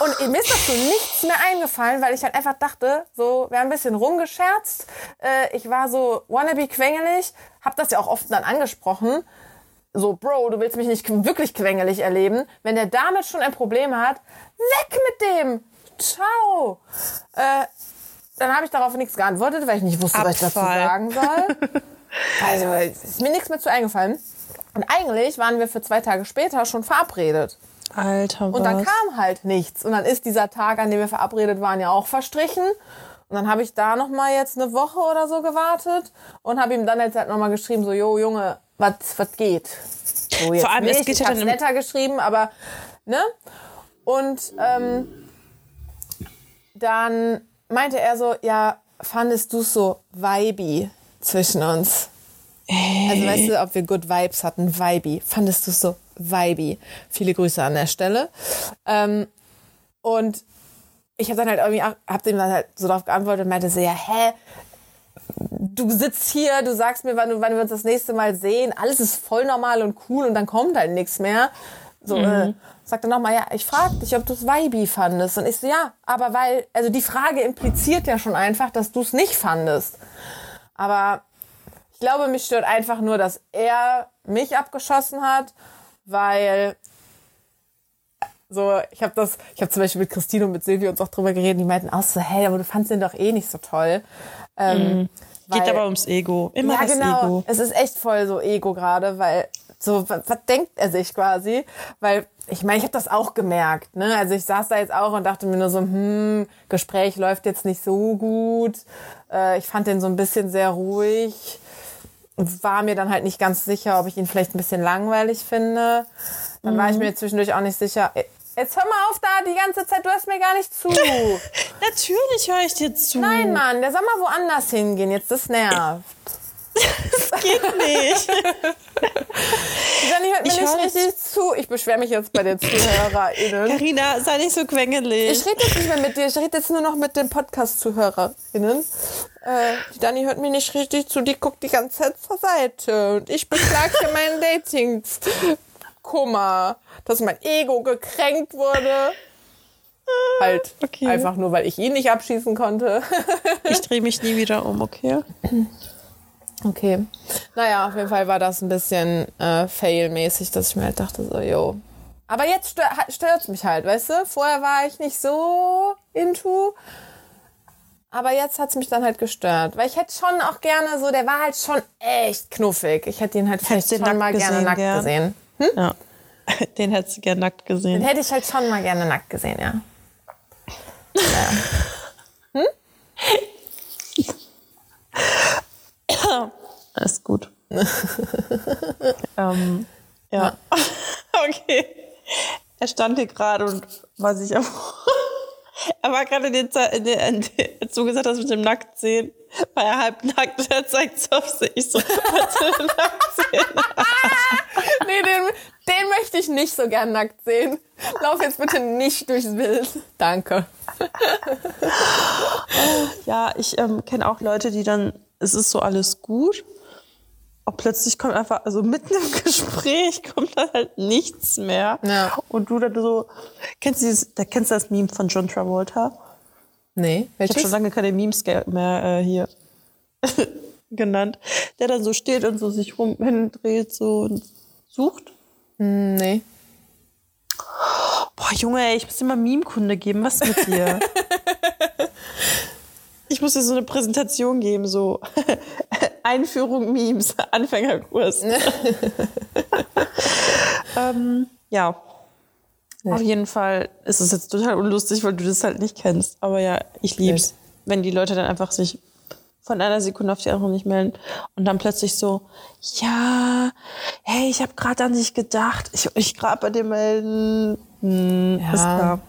Und mir ist dazu nichts mehr eingefallen, weil ich halt einfach dachte, so, wir haben ein bisschen rumgescherzt. Äh, ich war so wannabe quengelig, hab das ja auch oft dann angesprochen. So, Bro, du willst mich nicht wirklich quengelig erleben. Wenn der damit schon ein Problem hat, weg mit dem! Ciao! Äh, dann habe ich darauf nichts geantwortet, weil ich nicht wusste, was ich dazu Abfall. sagen soll. Also, ist mir nichts mehr zu eingefallen. Und eigentlich waren wir für zwei Tage später schon verabredet. Alter, was? Und dann kam halt nichts. Und dann ist dieser Tag, an dem wir verabredet waren, ja auch verstrichen. Und dann habe ich da noch mal jetzt eine Woche oder so gewartet und habe ihm dann jetzt halt noch mal geschrieben, so, jo, Junge, was was geht? So, jetzt Vor allem, es nicht. geht ich ja dann netter geschrieben, aber, ne? Und ähm, dann meinte er so, ja, fandest du so vibey zwischen uns? Also weißt du, ob wir Good Vibes hatten, vibey. Fandest du so vibey? Viele Grüße an der Stelle. Ähm, und ich habe dann halt irgendwie, hab dem dann halt so darauf geantwortet und meinte so, ja, hä? Du sitzt hier, du sagst mir, wann, wann wir uns das nächste Mal sehen. Alles ist voll normal und cool und dann kommt halt nichts mehr. So, äh, sagt er nochmal, ja, ich frag dich, ob du es vibey fandest. Und ich so, ja, aber weil, also die Frage impliziert ja schon einfach, dass du es nicht fandest. Aber ich glaube, mich stört einfach nur, dass er mich abgeschossen hat, weil so, ich habe das, ich habe zum Beispiel mit Christine und mit Silvia uns auch drüber geredet, die meinten auch so, hey, aber du fandst den doch eh nicht so toll. Ähm, Geht weil- aber ums Ego. Immer ja, das genau. Ego. Es ist echt voll so Ego gerade, weil so, was, was denkt er sich quasi? Weil, ich meine, ich habe das auch gemerkt, ne? Also ich saß da jetzt auch und dachte mir nur so, hm, Gespräch läuft jetzt nicht so gut. Äh, ich fand den so ein bisschen sehr ruhig. War mir dann halt nicht ganz sicher, ob ich ihn vielleicht ein bisschen langweilig finde. Dann war ich Mhm. mir zwischendurch auch nicht sicher. Jetzt hör mal auf da die ganze Zeit, du hörst mir gar nicht zu. Natürlich höre ich dir zu. Nein, Mann, der soll mal woanders hingehen. Jetzt das nervt. geht nicht. Jenny hört mir Ich nicht richtig zu. Ich beschwere mich jetzt bei den ZuhörerInnen. Carina, sei nicht so quengelig. Ich rede jetzt nicht mehr mit dir, ich rede jetzt nur noch mit den Podcast-ZuhörerInnen. Äh, die Dani hört mir nicht richtig zu, die guckt die ganze Zeit zur Seite. Und ich beklage meinen Dating-Kummer, dass mein Ego gekränkt wurde. Halt Okay. einfach nur, weil ich ihn nicht abschießen konnte. Ich drehe mich nie wieder um, okay? Okay. Naja, auf jeden Fall war das ein bisschen äh, fail-mäßig, dass ich mir halt dachte, so, yo. Aber jetzt stör, stört's mich halt, weißt du? Vorher war ich nicht so into. Aber jetzt hat's mich dann halt gestört. Weil ich hätte schon auch gerne so, der war halt schon echt knuffig. Ich hätte ihn halt vielleicht schon mal nackt gerne gesehen, nackt gern? gesehen. Ja. Den hättest du gern nackt Den gesehen. hätte ich halt schon mal gerne nackt gesehen, ja. Ist gut. ähm, ja. okay. er stand hier gerade und war sich auf. Er war gerade in den, in den, in den, als du gesagt hast mit dem Nacktsehen, war er halb nackt er zeigt es auf sich. Ich so, nee, den, den möchte ich nicht so gern nackt sehen. Lauf jetzt bitte nicht durchs Bild. Danke. ja, ich ähm, kenne auch Leute, die dann, es ist so alles gut auch plötzlich kommt einfach, also mitten im Gespräch kommt dann halt nichts mehr. Ja. Und du dann so, kennst du dieses, da kennst du das Meme von John Travolta? Nee, welches? Ich habe schon lange keine Memes mehr äh, hier genannt. Der dann so steht und so sich rum hindreht so und sucht. Hm, nee. Boah, Junge, ey, ich muss dir mal Meme-Kunde geben. Was mit dir? ich muss dir so eine Präsentation geben, so Einführung Memes, Anfängerkurs. ähm, ja. ja. Auf jeden Fall ist es jetzt total unlustig, weil du das halt nicht kennst. Aber ja, ich lieb's, okay. wenn die Leute dann einfach sich von einer Sekunde auf die andere nicht melden und dann plötzlich so, ja, hey, ich habe gerade an dich gedacht, ich ich gerade bei dir melden. Hm, ja. Ist klar.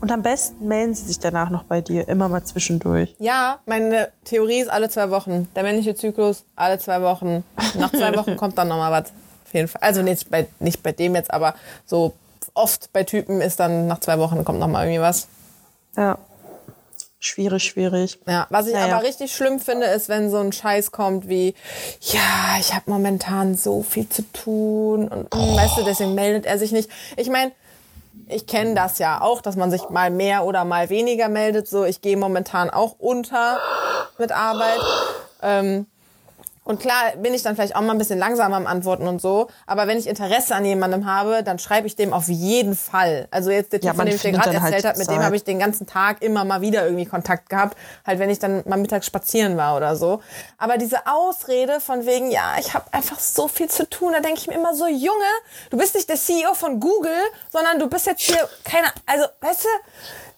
Und am besten melden sie sich danach noch bei dir, immer mal zwischendurch. Ja, meine Theorie ist alle zwei Wochen. Der männliche Zyklus alle zwei Wochen. Nach zwei Wochen kommt dann nochmal was. Auf jeden Fall. Also nicht bei, nicht bei dem jetzt, aber so oft bei Typen ist dann nach zwei Wochen kommt nochmal irgendwie was. Ja. Schwierig, schwierig. Ja, was ich naja. aber richtig schlimm finde, ist, wenn so ein Scheiß kommt wie, ja, ich habe momentan so viel zu tun und oh. weißt du, deswegen meldet er sich nicht. Ich meine, ich kenne das ja auch, dass man sich mal mehr oder mal weniger meldet. So, ich gehe momentan auch unter mit Arbeit. Ähm, und klar bin ich dann vielleicht auch mal ein bisschen langsamer am Antworten und so. Aber wenn ich Interesse an jemandem habe, dann schreibe ich dem auf jeden Fall. Also jetzt der Typ, ja, von dem ich dir gerade erzählt halt habe, mit dem habe ich den ganzen Tag immer mal wieder irgendwie Kontakt gehabt. Halt, wenn ich dann mal mittags spazieren war oder so. Aber diese Ausrede von wegen, ja, ich habe einfach so viel zu tun, da denke ich mir immer so, Junge, du bist nicht der CEO von Google, sondern du bist jetzt hier keine, also, weißt du,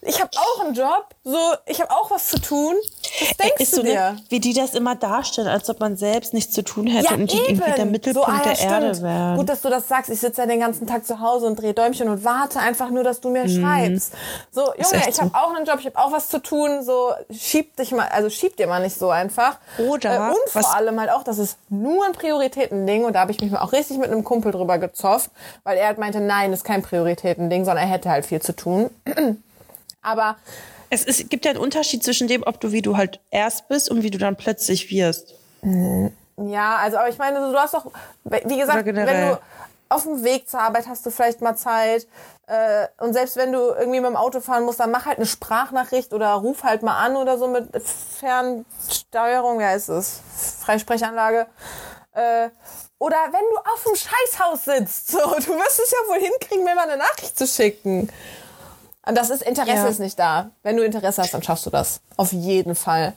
ich habe auch einen Job, so ich habe auch was zu tun. Was denkst ist du so dir? Ne, wie die das immer darstellen, als ob man selbst nichts zu tun hätte ja, und die irgendwie der Mittelpunkt so, ah, ja, der stimmt. Erde wären. Gut, dass du das sagst. Ich sitze ja den ganzen Tag zu Hause und drehe Däumchen und warte einfach nur, dass du mir mhm. schreibst. So, Junge, ich habe auch einen Job, ich habe auch was zu tun. So, schieb dich mal, also schieb dir mal nicht so einfach. Oder äh, und vor allem halt auch, das ist nur ein Prioritätending und da habe ich mich mal auch richtig mit einem Kumpel drüber gezofft, weil er halt meinte, nein, ist kein Prioritätending, sondern er hätte halt viel zu tun. Aber es ist, gibt ja einen Unterschied zwischen dem, ob du wie du halt erst bist und wie du dann plötzlich wirst. Ja, also aber ich meine, du hast doch, wie gesagt, wenn du auf dem Weg zur Arbeit hast du vielleicht mal Zeit. Äh, und selbst wenn du irgendwie mit dem Auto fahren musst, dann mach halt eine Sprachnachricht oder ruf halt mal an oder so mit Fernsteuerung, wie heißt es? Freisprechanlage. Äh, oder wenn du auf dem Scheißhaus sitzt, so, du wirst es ja wohl hinkriegen, mir mal eine Nachricht zu schicken. Und das ist Interesse ja. ist nicht da. Wenn du Interesse hast, dann schaffst du das. Auf jeden Fall.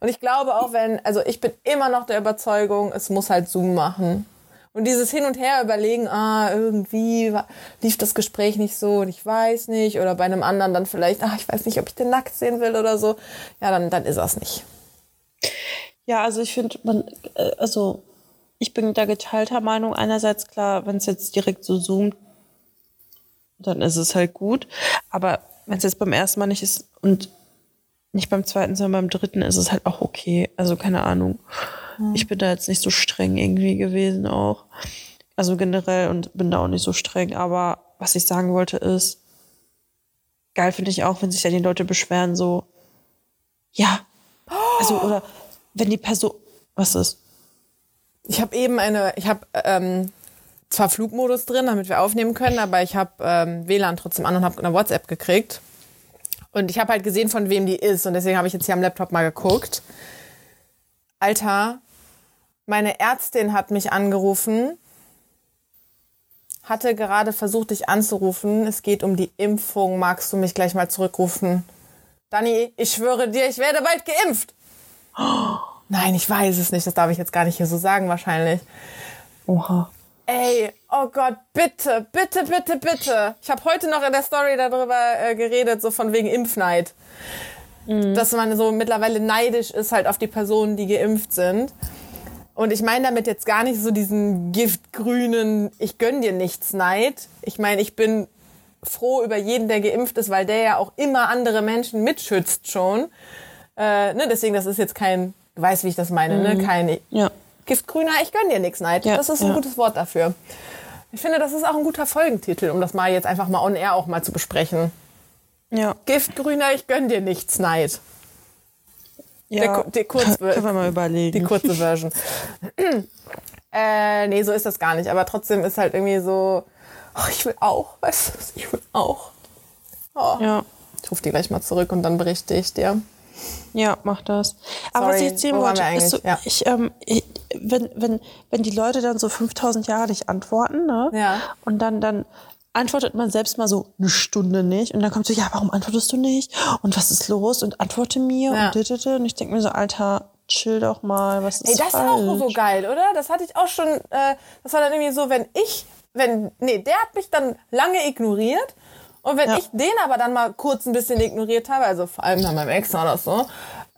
Und ich glaube auch, wenn, also ich bin immer noch der Überzeugung, es muss halt Zoom machen. Und dieses Hin und Her überlegen, ah, irgendwie lief das Gespräch nicht so und ich weiß nicht. Oder bei einem anderen dann vielleicht, ah, ich weiß nicht, ob ich den nackt sehen will oder so. Ja, dann, dann ist das nicht. Ja, also ich finde, man, äh, also ich bin da geteilter Meinung. Einerseits klar, wenn es jetzt direkt so zoomt, dann ist es halt gut. Aber wenn es jetzt beim ersten Mal nicht ist und nicht beim zweiten, sondern beim dritten, ist es halt auch okay. Also keine Ahnung. Mhm. Ich bin da jetzt nicht so streng irgendwie gewesen auch. Also generell und bin da auch nicht so streng. Aber was ich sagen wollte ist, geil finde ich auch, wenn sich da die Leute beschweren, so, ja. Also, oder wenn die Person, was ist? Ich habe eben eine, ich habe ähm, zwar Flugmodus drin, damit wir aufnehmen können, aber ich habe ähm, WLAN trotzdem an und habe eine WhatsApp gekriegt. Und ich habe halt gesehen, von wem die ist. Und deswegen habe ich jetzt hier am Laptop mal geguckt. Alter, meine Ärztin hat mich angerufen, hatte gerade versucht, dich anzurufen. Es geht um die Impfung. Magst du mich gleich mal zurückrufen? Dani, ich schwöre dir, ich werde bald geimpft. Oh, nein, ich weiß es nicht. Das darf ich jetzt gar nicht hier so sagen, wahrscheinlich. Oha. Ey, oh Gott, bitte, bitte, bitte, bitte. Ich habe heute noch in der Story darüber äh, geredet, so von wegen Impfneid. Mhm. Dass man so mittlerweile neidisch ist halt auf die Personen, die geimpft sind. Und ich meine damit jetzt gar nicht so diesen giftgrünen, ich gönn dir nichts Neid. Ich meine, ich bin froh über jeden, der geimpft ist, weil der ja auch immer andere Menschen mitschützt schon. Äh, ne, deswegen, das ist jetzt kein, du weißt, wie ich das meine, ne? Mhm. Kein Ja. Giftgrüner, ich gönn dir nix, Neid. Ja, das ist ein ja. gutes Wort dafür. Ich finde, das ist auch ein guter Folgentitel, um das mal jetzt einfach mal on air auch mal zu besprechen. Ja. Giftgrüner, ich gönn dir nichts, Neid. ja. Der, der Kurz Können wir mal die überlegen. kurze Version. äh, nee, so ist das gar nicht. Aber trotzdem ist halt irgendwie so, oh, ich will auch, weißt du, ich will auch. Oh. Ja. Ich rufe die gleich mal zurück und dann berichte ich dir. Ja, mach das. Aber was Sorry, ich erzählen wollte, ist so? Ja. ich, ähm, ich, wenn, wenn, wenn die Leute dann so 5000 Jahre nicht antworten, ne? Ja. Und dann, dann antwortet man selbst mal so eine Stunde nicht. Und dann kommt so, ja, warum antwortest du nicht? Und was ist los? Und antworte mir. Ja. Und, und ich denke mir so, Alter, chill doch mal, was ist Ey, das ist falsch? auch so geil, oder? Das hatte ich auch schon, äh, das war dann irgendwie so, wenn ich, wenn, nee, der hat mich dann lange ignoriert. Und wenn Ja. ich den aber dann mal kurz ein bisschen ignoriert habe, also vor allem bei meinem Ex oder so,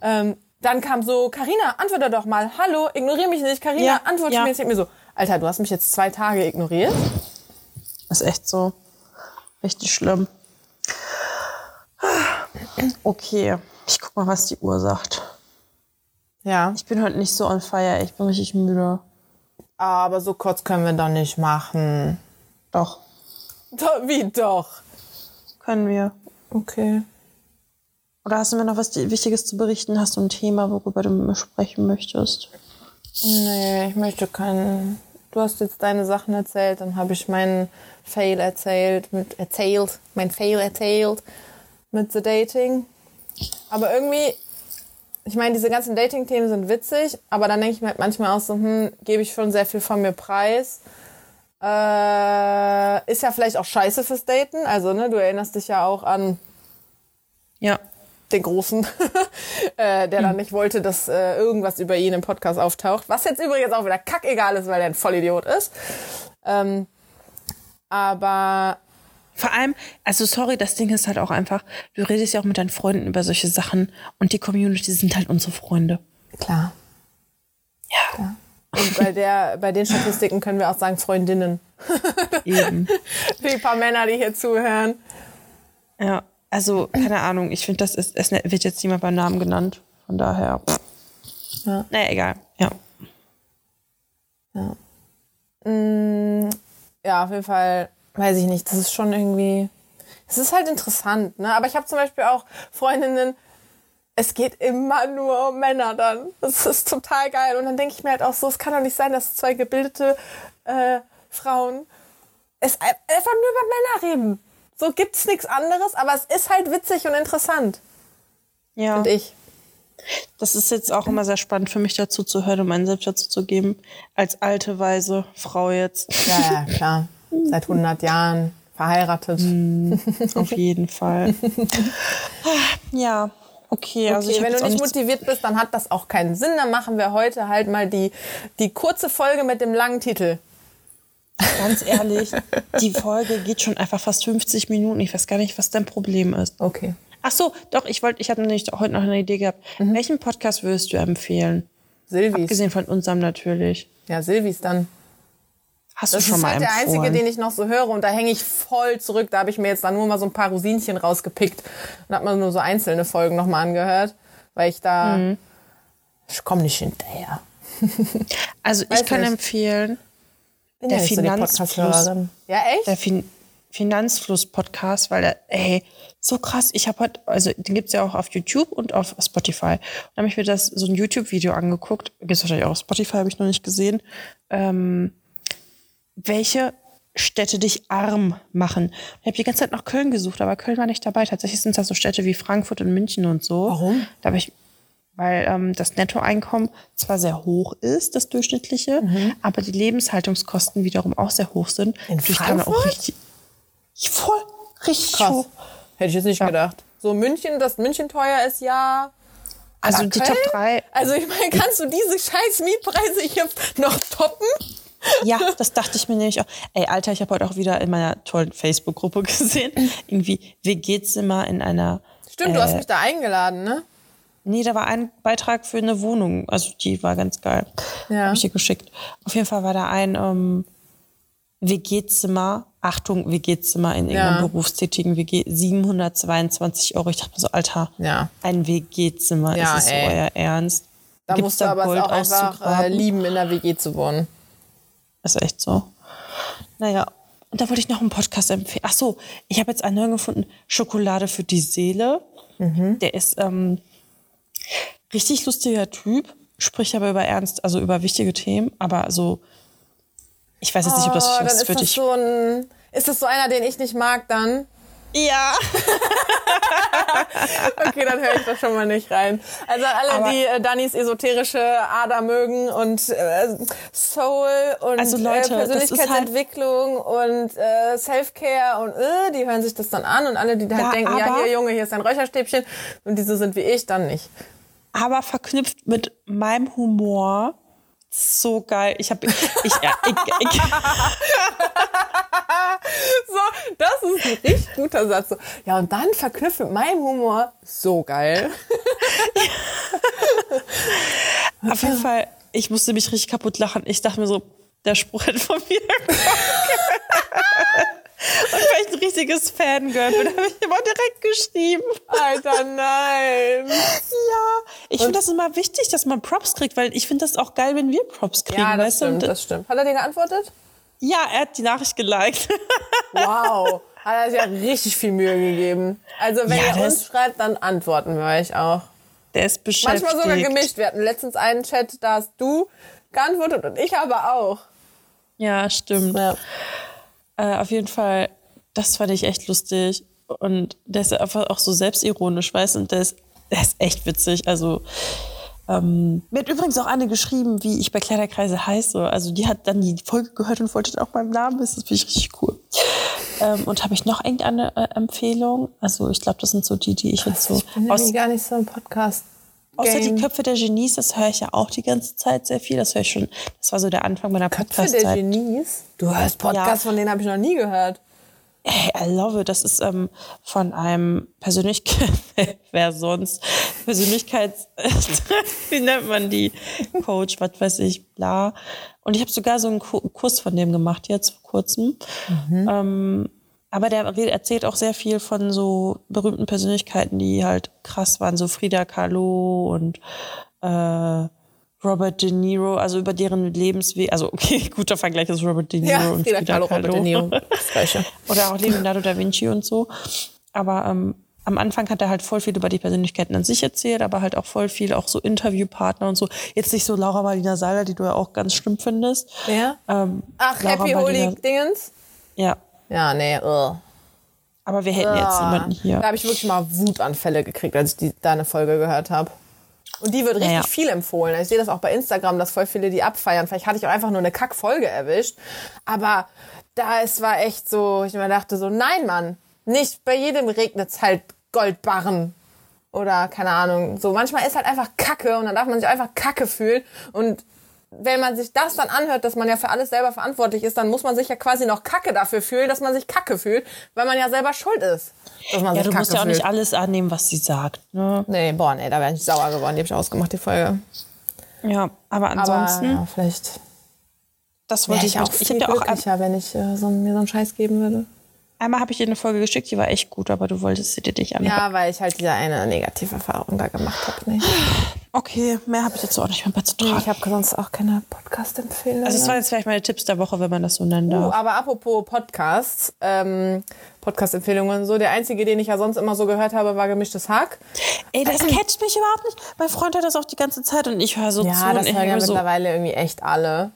ähm, dann kam so, Karina, antworte doch mal, hallo, ignoriere mich nicht, Karina, Ja, antworte ja. mir jetzt. Ich mir so, Alter, du hast mich jetzt zwei Tage ignoriert. Ist echt so. Richtig schlimm. Okay, ich guck mal, was die Uhr sagt. Ja. Ich bin heute nicht so on fire, ich bin richtig müde. Aber so kurz können wir doch nicht machen. Doch, Doch, wie doch? Können wir. Okay. Oder hast du mir noch was Wichtiges zu berichten? Hast du ein Thema, worüber du mit mir sprechen möchtest? Nee, ich möchte keinen. Du hast jetzt deine Sachen erzählt, dann habe ich meinen Fail erzählt, mit erzählt, mein Fail erzählt mit The Dating. Aber irgendwie, ich meine, diese ganzen Dating-Themen sind witzig, aber dann denke ich mir halt manchmal auch so, hm, gebe ich schon sehr viel von mir preis. Äh, ist ja vielleicht auch scheiße fürs Daten. Also, ne, du erinnerst dich ja auch an Ja. den Großen, äh, der dann nicht wollte, dass äh, irgendwas über ihn im Podcast auftaucht. Was jetzt übrigens auch wieder kackegal ist, weil er ein Vollidiot ist. Ähm, aber Vor allem, also sorry, das Ding ist halt auch einfach, du redest ja auch mit deinen Freunden über solche Sachen und die Community sind halt unsere Freunde. klar. Ja. Und bei, der, bei den Statistiken können wir auch sagen Freundinnen. Eben. Die paar Männer, die hier zuhören. ja. Also, keine Ahnung, ich finde, das ist, es wird jetzt niemand beim Namen genannt. Von daher. Ja. Naja, egal. Ja. Mm, ja, auf jeden Fall, weiß ich nicht, das ist schon irgendwie, es ist halt interessant, ne? Aber ich habe zum Beispiel auch Freundinnen, es geht immer nur um Männer dann. Das ist total geil. Und dann denke ich mir halt auch so, es kann doch nicht sein, dass zwei gebildete äh, Frauen es ein- einfach nur über Männer reden. So gibt's nichts anderes, aber es ist halt witzig und interessant, Ja. finde ich. Das ist jetzt auch immer sehr spannend für mich dazu zu hören und meinen Selbst dazu zu geben. Als alte, weise Frau jetzt. Ja, ja, klar. Seit 100 Jahren verheiratet. Auf jeden Fall. ja, okay. also Okay, wenn du nicht motiviert bist, dann hat das auch keinen Sinn. Dann machen wir heute halt mal die, die kurze Folge mit dem langen Titel. Ganz ehrlich, die Folge geht schon einfach fast 50 Minuten. Ich weiß gar nicht, was dein Problem ist. Okay. Ach so, doch, ich wollte, ich habe nämlich heute noch eine Idee gehabt. Welchen Podcast würdest du empfehlen? Silvis. Abgesehen von unserem natürlich. Ja, Silvis dann. Hast Das du schon ist mal halt der empfohlen? einzige, den ich noch so höre und da hänge ich voll zurück. Da habe ich mir jetzt dann nur mal so ein paar Rosinchen rausgepickt und habe mir nur so einzelne Folgen nochmal angehört, weil ich da, Mhm. ich komme nicht hinterher. also ich Weiß kann nicht. empfehlen, Bin Der ja so Finanzfluss. Podcast-Hörerin. Ja, echt? der fin Finanzfluss-Podcast, weil der, ey, so krass. Ich habe heute, also den gibt's ja auch auf YouTube und auf Spotify. Und dann habe ich mir das so ein YouTube-Video angeguckt. Gibt's wahrscheinlich auch auf Spotify, habe ich noch nicht gesehen. Ähm, welche Städte dich arm machen. Ich habe die ganze Zeit nach Köln gesucht, aber Köln war nicht dabei. Tatsächlich sind das so Städte wie Frankfurt und München und so. Warum? Da habe ich, weil ähm, das Nettoeinkommen zwar sehr hoch ist, das durchschnittliche, aber die Lebenshaltungskosten wiederum auch sehr hoch sind. In kann man auch Frankfurt? richtig, voll, richtig Krass. hoch. Hätte ich jetzt nicht gedacht. So München, dass München teuer ist, ja. Also die? Top 3, Also ich meine, kannst du diese scheiß Mietpreise hier noch toppen? Ja, das dachte ich mir nämlich auch. Ey, Alter, ich habe heute auch wieder in meiner tollen Facebook-Gruppe gesehen, irgendwie WG-Zimmer in einer Stimmt, du hast mich da eingeladen, ne? Nee, da war ein Beitrag für eine Wohnung. Also die war ganz geil. Ja. Habe ich dir geschickt. Auf jeden Fall war da ein, ähm, WG-Zimmer, Achtung, WG-Zimmer in irgendeinem Ja. berufstätigen WG, 722 Euro. Ich dachte mir so, Alter, Ja. ein WG-Zimmer, Ja, ist es so ey. euer Ernst? Da Gibt's musst du aber Gold auch einfach äh, lieben, in der WG zu wohnen. Ist echt so. Naja, und da wollte ich noch einen Podcast empfehlen. Ach so, ich habe jetzt einen neuen gefunden, Schokolade für die Seele. Mhm. Der ist ähm, richtig lustiger Typ, spricht aber über ernst, also über wichtige Themen, aber so, ich weiß jetzt nicht, ob das Oh, dann was ist für das dich. so ein, ist das so einer, den ich nicht mag dann? Ja. Okay, dann höre ich da schon mal nicht rein. Also alle, Aber- die äh, Dannys esoterische Ader mögen und äh, Soul und Also Leute, äh, das ist Persönlichkeitsentwicklung und äh, Self-Care und äh, die hören sich das dann an und alle, die halt Ja, denken, ja hier Junge, hier ist ein Räucherstäbchen und diese sind wie ich, dann nicht. aber verknüpft mit meinem Humor. So geil. Ich habe ich, ja, ich, ich, So, das ist ein richtig guter Satz. Ja, und dann verknüpft mit meinem Humor so geil. auf jeden Fall, ich musste mich richtig kaputt lachen. Ich dachte mir so, der Spruch hätte von mir. Und weil ich ein richtiges Fangirl bin, habe ich immer direkt geschrieben. Alter, nein. Ja, ich finde das immer wichtig, dass man Props kriegt, weil ich finde das auch geil, wenn wir Props kriegen. Ja, das weißt du? stimmt, Und, das stimmt. Hat er dir geantwortet? ja, er hat die Nachricht geliked. Wow. Hat er sich ja richtig viel Mühe gegeben. Also wenn Ja, ihr uns schreibt, dann antworten wir euch auch. Der ist beschäftigt. Manchmal sogar gemischt. Wir hatten letztens einen Chat, da hast du geantwortet und ich aber auch. Ja, stimmt. Ja. Äh, auf jeden Fall, das fand ich echt lustig. Und der ist einfach auch so selbstironisch, weißt du? Und der ist, der ist echt witzig. Also, ähm, mir hat übrigens auch eine geschrieben, wie ich bei Kleiderkreise heiße. Also, die hat dann die Folge gehört und wollte dann auch meinen Namen wissen. Das finde ich richtig cool. Ähm, und habe ich noch irgendeine äh, Empfehlung? Also, ich glaube, das sind so die, die ich jetzt so. Aus, gar nicht so ein Podcast. Außer die. Köpfe der Genies, das höre ich ja auch die ganze Zeit sehr viel. Das höre ich schon. Das war so der Anfang meiner Köpfe der. Genies? Du hörst Podcasts, Ja. von denen habe ich noch nie gehört. Hey, I love it. Das ist ähm, von einem Persönlichkeit, wer sonst, Persönlichkeits, wie nennt man die? Coach, was weiß ich, bla. Und ich habe sogar so einen Ku- Kurs von dem gemacht, jetzt vor kurzem. Ähm, aber der erzählt auch sehr viel von so berühmten Persönlichkeiten, die halt krass waren, so Frida Kahlo und äh, Robert De Niro, also über deren Lebensweg, also okay, guter Vergleich ist Robert De Niro Ja, und Frida Kahlo. Robert De Niro. Oder auch Leonardo da Vinci und so. Aber ähm, am Anfang hat er halt voll viel über die Persönlichkeiten an sich erzählt, aber halt auch voll viel auch so Interviewpartner und so. Jetzt nicht so Laura Marlina Seiler, die du ja auch ganz schlimm findest. Ja? Ähm, Ach, Laura Happy Marlina- Holy Dingens? Ja, Ja, nee. ugh. aber wir hätten jetzt niemanden hier. Da habe ich wirklich mal Wutanfälle gekriegt, als ich die, deine Folge gehört habe. Und die wird richtig Naja. viel empfohlen. Ich sehe das auch bei Instagram, dass voll viele die abfeiern. Vielleicht hatte ich auch einfach nur eine Kackfolge erwischt. Aber da es war echt so, ich mir dachte so, nein, Mann, nicht bei jedem regnet's halt Goldbarren. Oder keine Ahnung. So manchmal ist halt einfach Kacke und dann darf man sich einfach Kacke fühlen. Und wenn man sich das dann anhört, dass man ja für alles selber verantwortlich ist, dann muss man sich ja quasi noch Kacke dafür fühlen, dass man sich Kacke fühlt, weil man ja selber schuld ist. Dass man Ja, sich du musst Kacke ja auch fühlt. nicht alles annehmen, was sie sagt. Ne? Nee, boah, nee, da wäre ich sauer geworden. Die habe ich ausgemacht, die Folge. Ja, aber ansonsten, Aber ja, vielleicht das wollte ich auch. Ich dir auch wenn ich äh, so, mir so einen Scheiß geben würde. einmal habe ich dir eine Folge geschickt, die war echt gut, aber du wolltest sie dir nicht anhören. Ja, weil ich halt diese eine negative Erfahrung da gemacht habe. Nee. Okay, mehr habe ich jetzt auch nicht mehr beizutragen. Ich habe sonst auch keine Podcast-Empfehlung. Also es waren jetzt vielleicht meine Tipps der Woche, wenn man das so nennen Oh, darf. aber apropos Podcasts, ähm, Podcast-Empfehlungen und so. Der einzige, den ich ja sonst immer so gehört habe, war Gemischtes Hack. Ey, das catcht mich überhaupt nicht. Mein Freund hört das auch die ganze Zeit und ich höre so zu. Ja, und das hören ja höre so, mittlerweile irgendwie echt alle.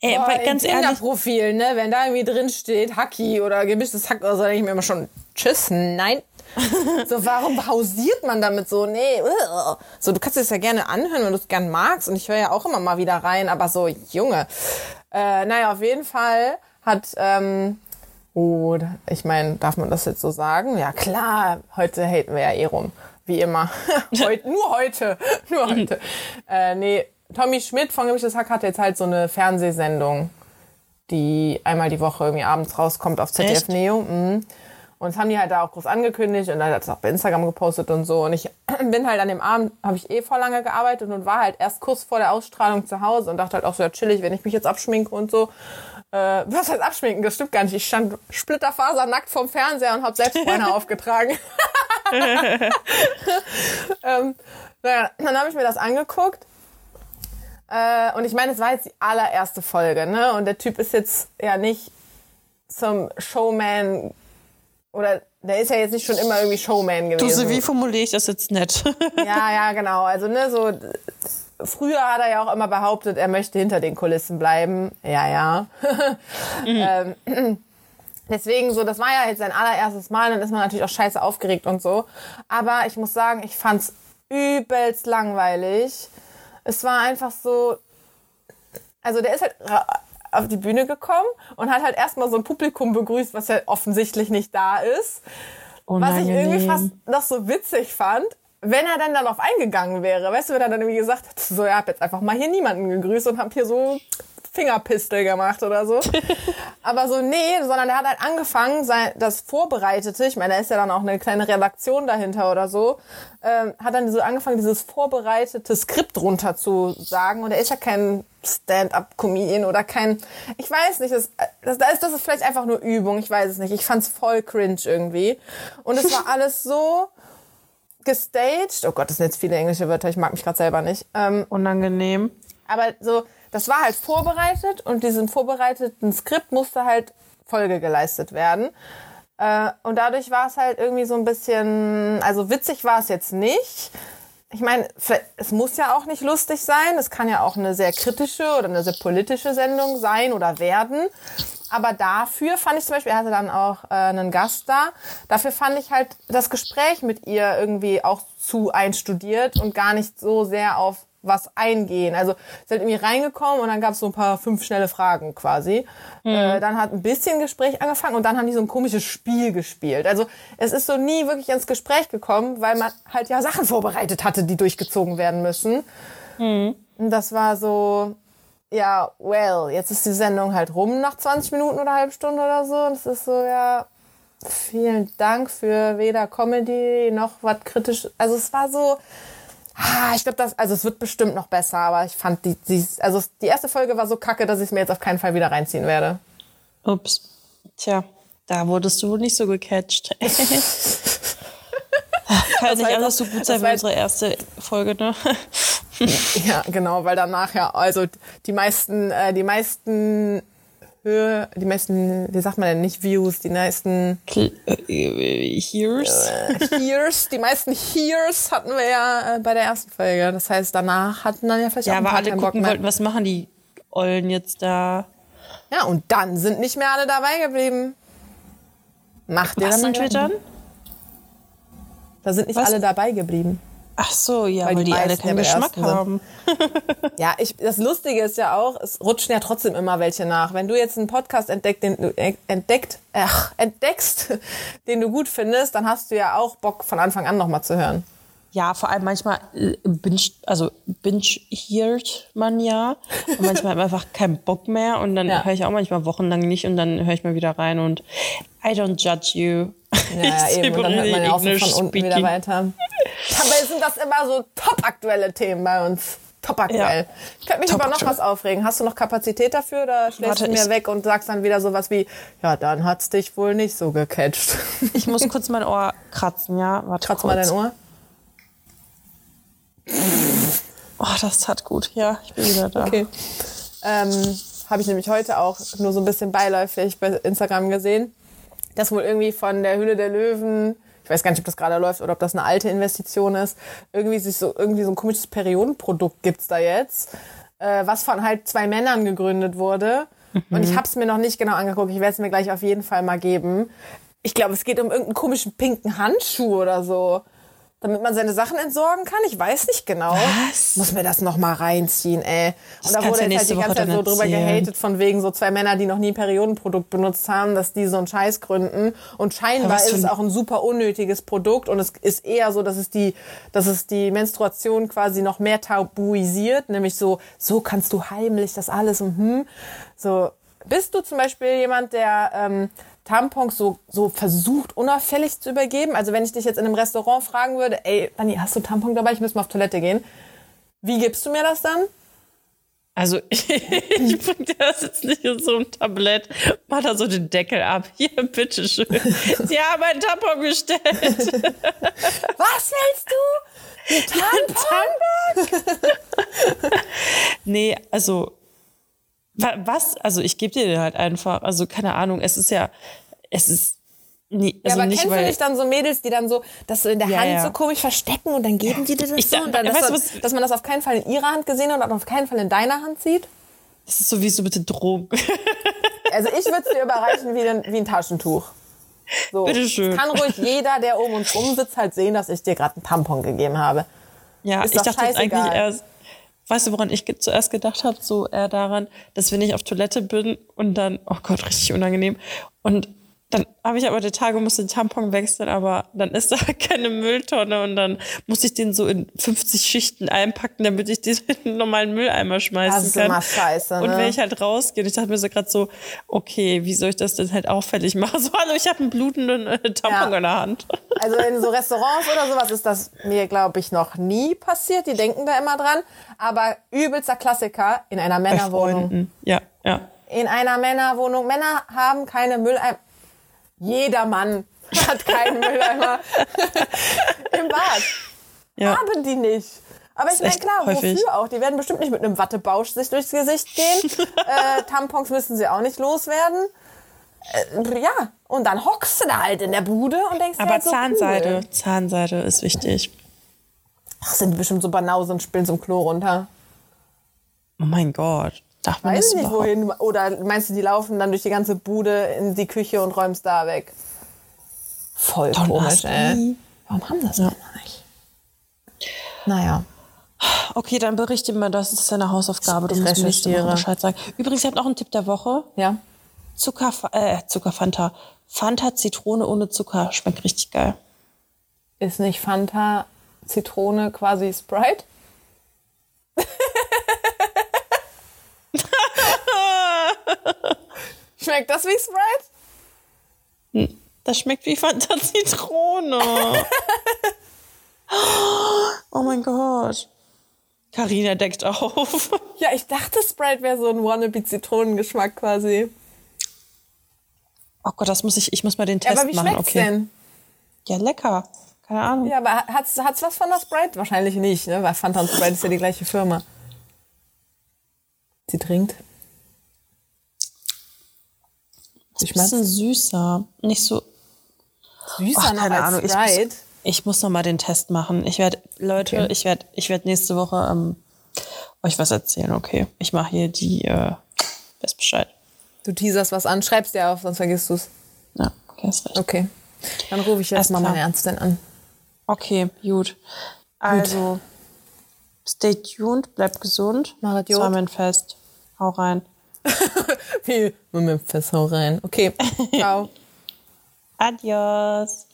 ey, Boah, weil ganz ehrlich, Tinder-Profil, ne, wenn da irgendwie drin steht, Hacki oder gemischtes Hack oder so, denke ich mir immer schon, tschüss, nein. so, warum pausiert man damit so? Nee, ugh. so, du kannst es ja gerne anhören, wenn du es gern magst. Und ich höre ja auch immer mal wieder rein, aber so, Junge. Äh, naja, auf jeden Fall hat, ähm, oh, ich meine, darf man das jetzt so sagen? Ja, klar, heute haten wir ja eh rum. Wie immer. Heut, nur heute. Nur heute. äh, nee, Tommy Schmidt von Gemischtes Hack hat jetzt halt so eine Fernsehsendung, die einmal die Woche irgendwie abends rauskommt auf ZDF Echt? Neo. Mhm. Und das haben die halt da auch groß angekündigt und dann hat es auch bei Instagram gepostet und so. Und ich bin halt an dem Abend, habe ich eh vor lange gearbeitet und war halt erst kurz vor der Ausstrahlung zu Hause und dachte halt auch so, ja, chillig, wenn ich mich jetzt abschminke und so. Äh, was heißt abschminken? Das stimmt gar nicht. Ich stand splitterfasernackt vorm Fernseher und habe selbst Bräune aufgetragen. ähm, naja, dann habe ich mir das angeguckt. Äh, und ich meine, es war jetzt die allererste Folge, ne? Und der Typ ist jetzt ja nicht zum Showman oder der ist ja jetzt nicht schon immer irgendwie Showman gewesen. Du, wie formuliere ich das jetzt nett? ja, ja, genau. Also, ne, so früher hat er ja auch immer behauptet, er möchte hinter den Kulissen bleiben. Ja, ja. mhm. ähm, deswegen so, das war ja jetzt sein allererstes Mal, dann ist man natürlich auch scheiße aufgeregt und so. Aber ich muss sagen, ich fand's übelst langweilig. Es war einfach so, also der ist halt auf die Bühne gekommen und hat halt erstmal so ein Publikum begrüßt, was ja offensichtlich nicht da ist. Oh was ich irgendwie fast noch so witzig fand, wenn er dann darauf eingegangen wäre, weißt du, wenn er dann irgendwie gesagt hat, so, ja, hab jetzt einfach mal hier niemanden gegrüßt und hab hier so Fingerpistel gemacht oder so. Aber so, nee, sondern er hat halt angefangen, sein, das Vorbereitete, ich meine, da ist ja dann auch eine kleine Redaktion dahinter oder so, ähm, hat dann so angefangen, dieses vorbereitete Skript runter zu sagen. Und er ist ja kein Stand-up-Comedian oder kein, ich weiß nicht, das, das, das, ist, vielleicht einfach nur Übung, ich weiß es nicht. Ich fand's voll cringe irgendwie. Und es war alles so gestaged. Oh Gott, das sind jetzt viele englische Wörter, ich mag mich gerade selber nicht. Ähm, Unangenehm. Aber so, das war halt vorbereitet und diesem vorbereiteten Skript musste halt Folge geleistet werden. Äh, und dadurch war es halt irgendwie so ein bisschen, also witzig war es jetzt nicht. Ich meine, es muss ja auch nicht lustig sein. Es kann ja auch eine sehr kritische oder eine sehr politische Sendung sein oder werden. Aber dafür fand ich zum Beispiel, er hatte dann auch äh, einen Gast da, dafür fand ich halt das Gespräch mit ihr irgendwie auch zu einstudiert und gar nicht so sehr auf was eingehen. Also halt irgendwie reingekommen und dann gab es so ein paar fünf schnelle Fragen quasi. Mhm. Äh, dann hat ein bisschen Gespräch angefangen und dann haben die so ein komisches Spiel gespielt. Also es ist so nie wirklich ins Gespräch gekommen, weil man halt ja Sachen vorbereitet hatte, die durchgezogen werden müssen. Mhm. Und das war so, ja, well, jetzt ist die Sendung halt rum nach 20 Minuten oder halbe Stunde oder so. Und es ist so, ja, vielen Dank für weder Comedy noch was kritisch. Also es war so, Ah, ich glaube, das, also es wird bestimmt noch besser, aber ich fand die, die, also die erste Folge war so kacke, dass ich es mir jetzt auf keinen Fall wieder reinziehen werde. Ups. Tja, da wurdest du wohl nicht so gecatcht. Kann nicht alles so gut sein wie unsere erste Folge, ne? ja, genau, weil danach ja, also die meisten, äh, die meisten Höhe, die meisten, wie sagt man denn, nicht Views, die meisten äh, Hears. Äh, Hears, die meisten Hears hatten wir ja äh, bei der ersten Folge. Das heißt, danach hatten dann ja vielleicht ja, auch ein aber alle gucken wollten, was machen die Ollen jetzt da? Ja, und dann sind nicht mehr alle dabei geblieben. Macht ihr was dann dann? Da sind nicht was? alle dabei geblieben. Ach so, ja, weil, weil die, die alle keinen Geschmack haben. ja, ich, das Lustige ist ja auch, es rutschen ja trotzdem immer welche nach. Wenn du jetzt einen Podcast entdeckt, den du entdeckt, ach, entdeckst, den du gut findest, dann hast du ja auch Bock von Anfang an nochmal zu hören. Ja, vor allem manchmal äh, binge, also binge heart man ja. Und manchmal hat man einfach keinen Bock mehr und dann ja. höre ich auch manchmal wochenlang nicht und dann höre ich mal wieder rein und I don't judge you. Ja, ja eben. Und dann hört man ja auch so von unten wieder weiter. Dabei sind das immer so top-aktuelle Themen bei uns. Top aktuell. Ja. Ich könnte mich Top aber noch was aufregen. Hast du noch Kapazität dafür oder schläfst Warte, du mir weg und sagst dann wieder sowas wie, ja, dann hat's dich wohl nicht so gecatcht. Ich muss kurz mein Ohr kratzen, ja? Warte Kratz kurz. mal dein Ohr. Oh, das tat gut. Ja, ich bin wieder da. Okay. Ähm, Habe ich nämlich heute auch nur so ein bisschen beiläufig bei Instagram gesehen, dass wohl irgendwie von der Höhle der Löwen ich weiß gar nicht, ob das gerade läuft oder ob das eine alte Investition ist, irgendwie sich so, irgendwie so ein komisches Periodenprodukt gibt's da jetzt, äh, was von halt zwei Männern gegründet wurde. Mhm. Und ich habe es mir noch nicht genau angeguckt. Ich werde es mir gleich auf jeden Fall mal geben. Ich glaube, es geht um irgendeinen komischen pinken Handschuh oder so damit man seine Sachen entsorgen kann. Ich weiß nicht genau. Was? Muss mir das noch mal reinziehen, ey. Und da wurde jetzt halt die ganze Zeit so drüber gehatet von wegen so zwei Männer, die noch nie ein Periodenprodukt benutzt haben, dass die so einen Scheiß gründen. Und scheinbar ist es auch ein super unnötiges Produkt und es ist eher so, dass es die, dass es die Menstruation quasi noch mehr tabuisiert, nämlich so, so kannst du heimlich das alles und hm. So, bist du zum Beispiel jemand, der ähm, Tampons so, so versucht, unauffällig zu übergeben. Also wenn ich dich jetzt in einem Restaurant fragen würde, ey, Dani, hast du Tampon dabei? Ich muss mal auf Toilette gehen. Wie gibst du mir das dann? Also ich, ich bring dir das jetzt nicht in so ein Tablett, mach da so den Deckel ab. Hier, bitteschön. Sie haben einen Tampon bestellt. Was willst du? Ein Tampon? nee, also was? Also ich gebe dir den halt einfach. Also keine Ahnung, es ist ja, es ist Nee, also ja, aber nicht, kennst du nicht dann so Mädels, die dann so das so in der ja, Hand ja. so komisch verstecken und dann geben die dir das ich so und dann, dass, weißt, das, dass man das auf keinen Fall in ihrer Hand gesehen hat und auf keinen Fall in deiner Hand sieht? Das ist so wie so mit den Drogen. also ich würde es dir überreichen wie ein, wie ein Taschentuch. So. Bitteschön. Kann ruhig jeder, der um uns rum sitzt, halt sehen, dass ich dir gerade einen Tampon gegeben habe. Ja, ist ich dachte jetzt eigentlich erst, weißt du, woran ich zuerst gedacht habe? So eher daran, dass wenn ich auf Toilette bin und dann, oh Gott, richtig unangenehm. Und dann habe ich aber die Tage, musste den Tampon wechseln, aber dann ist da keine Mülltonne und dann muss ich den so in 50 Schichten einpacken, damit ich den in einen normalen Mülleimer schmeißen. Das ist kann. immer scheiße. Ne? Und wenn ich halt rausgehe, ich dachte mir so gerade so, okay, wie soll ich das denn halt auffällig machen? So, hallo, ich habe einen blutenden äh, Tampon ja. in der Hand. Also in so Restaurants oder sowas ist das mir, glaube ich, noch nie passiert. Die denken da immer dran. Aber übelster Klassiker in einer Männerwohnung. Ja, ja. In einer Männerwohnung. Männer haben keine Mülleimer jeder Mann hat keinen Mülleimer im Bad. Ja. Haben die nicht. Aber ich meine, klar, häufig. wofür auch? Die werden bestimmt nicht mit einem Wattebausch sich durchs Gesicht gehen. äh, Tampons müssen sie auch nicht loswerden. Äh, ja, und dann hockst du da halt in der Bude und denkst Aber halt so Zahnseide, cool. Zahnseide ist wichtig. Ach, sind bestimmt so Banausen und spielen zum Klo runter. Oh mein Gott. Darf man Weiß das nicht wohin. Oder meinst du, die laufen dann durch die ganze Bude in die Küche und räumst da weg? Voll Don komisch, ey. Warum haben das ja. nicht? Naja. Okay, dann berichte mir, das ist deine Hausaufgabe. Du ich musst mir Bescheid sagen. Übrigens, ich habe noch einen Tipp der Woche. Ja. Zucker, äh, Zuckerfanta. Fanta Zitrone ohne Zucker. Schmeckt richtig geil. Ist nicht Fanta Zitrone quasi Sprite? Schmeckt das wie Sprite? Hm, das schmeckt wie Fanta Zitrone. oh mein Gott. Karina deckt auf. Ja, ich dachte, Sprite wäre so ein Wannabe-Zitronengeschmack quasi. Oh Gott, das muss ich, ich muss mal den Test ja, aber wie machen. Okay. denn? Ja, lecker. Keine Ahnung. Ja, aber hat's, hat's was von der Sprite? Wahrscheinlich nicht, ne? Weil Fanta und Sprite ist ja die gleiche Firma. Sie trinkt. Ich mein, bisschen süßer. Nicht so. Süßer Ach, keine Ahnung. Ich muss, ich muss noch mal den Test machen. Ich werde, Leute, okay. ich werde ich werd nächste Woche ähm, euch was erzählen. Okay. Ich mache hier die, äh, weiß Bescheid. Du teaserst was an, schreibst dir auf, sonst vergisst du es. Ja, okay, ist recht. Okay. Dann rufe ich jetzt mal meine Ärztin an. Okay, gut. Also, gut. stay tuned, bleib gesund. Mein Fest. Hau rein. Wie? Moment, fest, hau rein. Okay, ciao. Adios.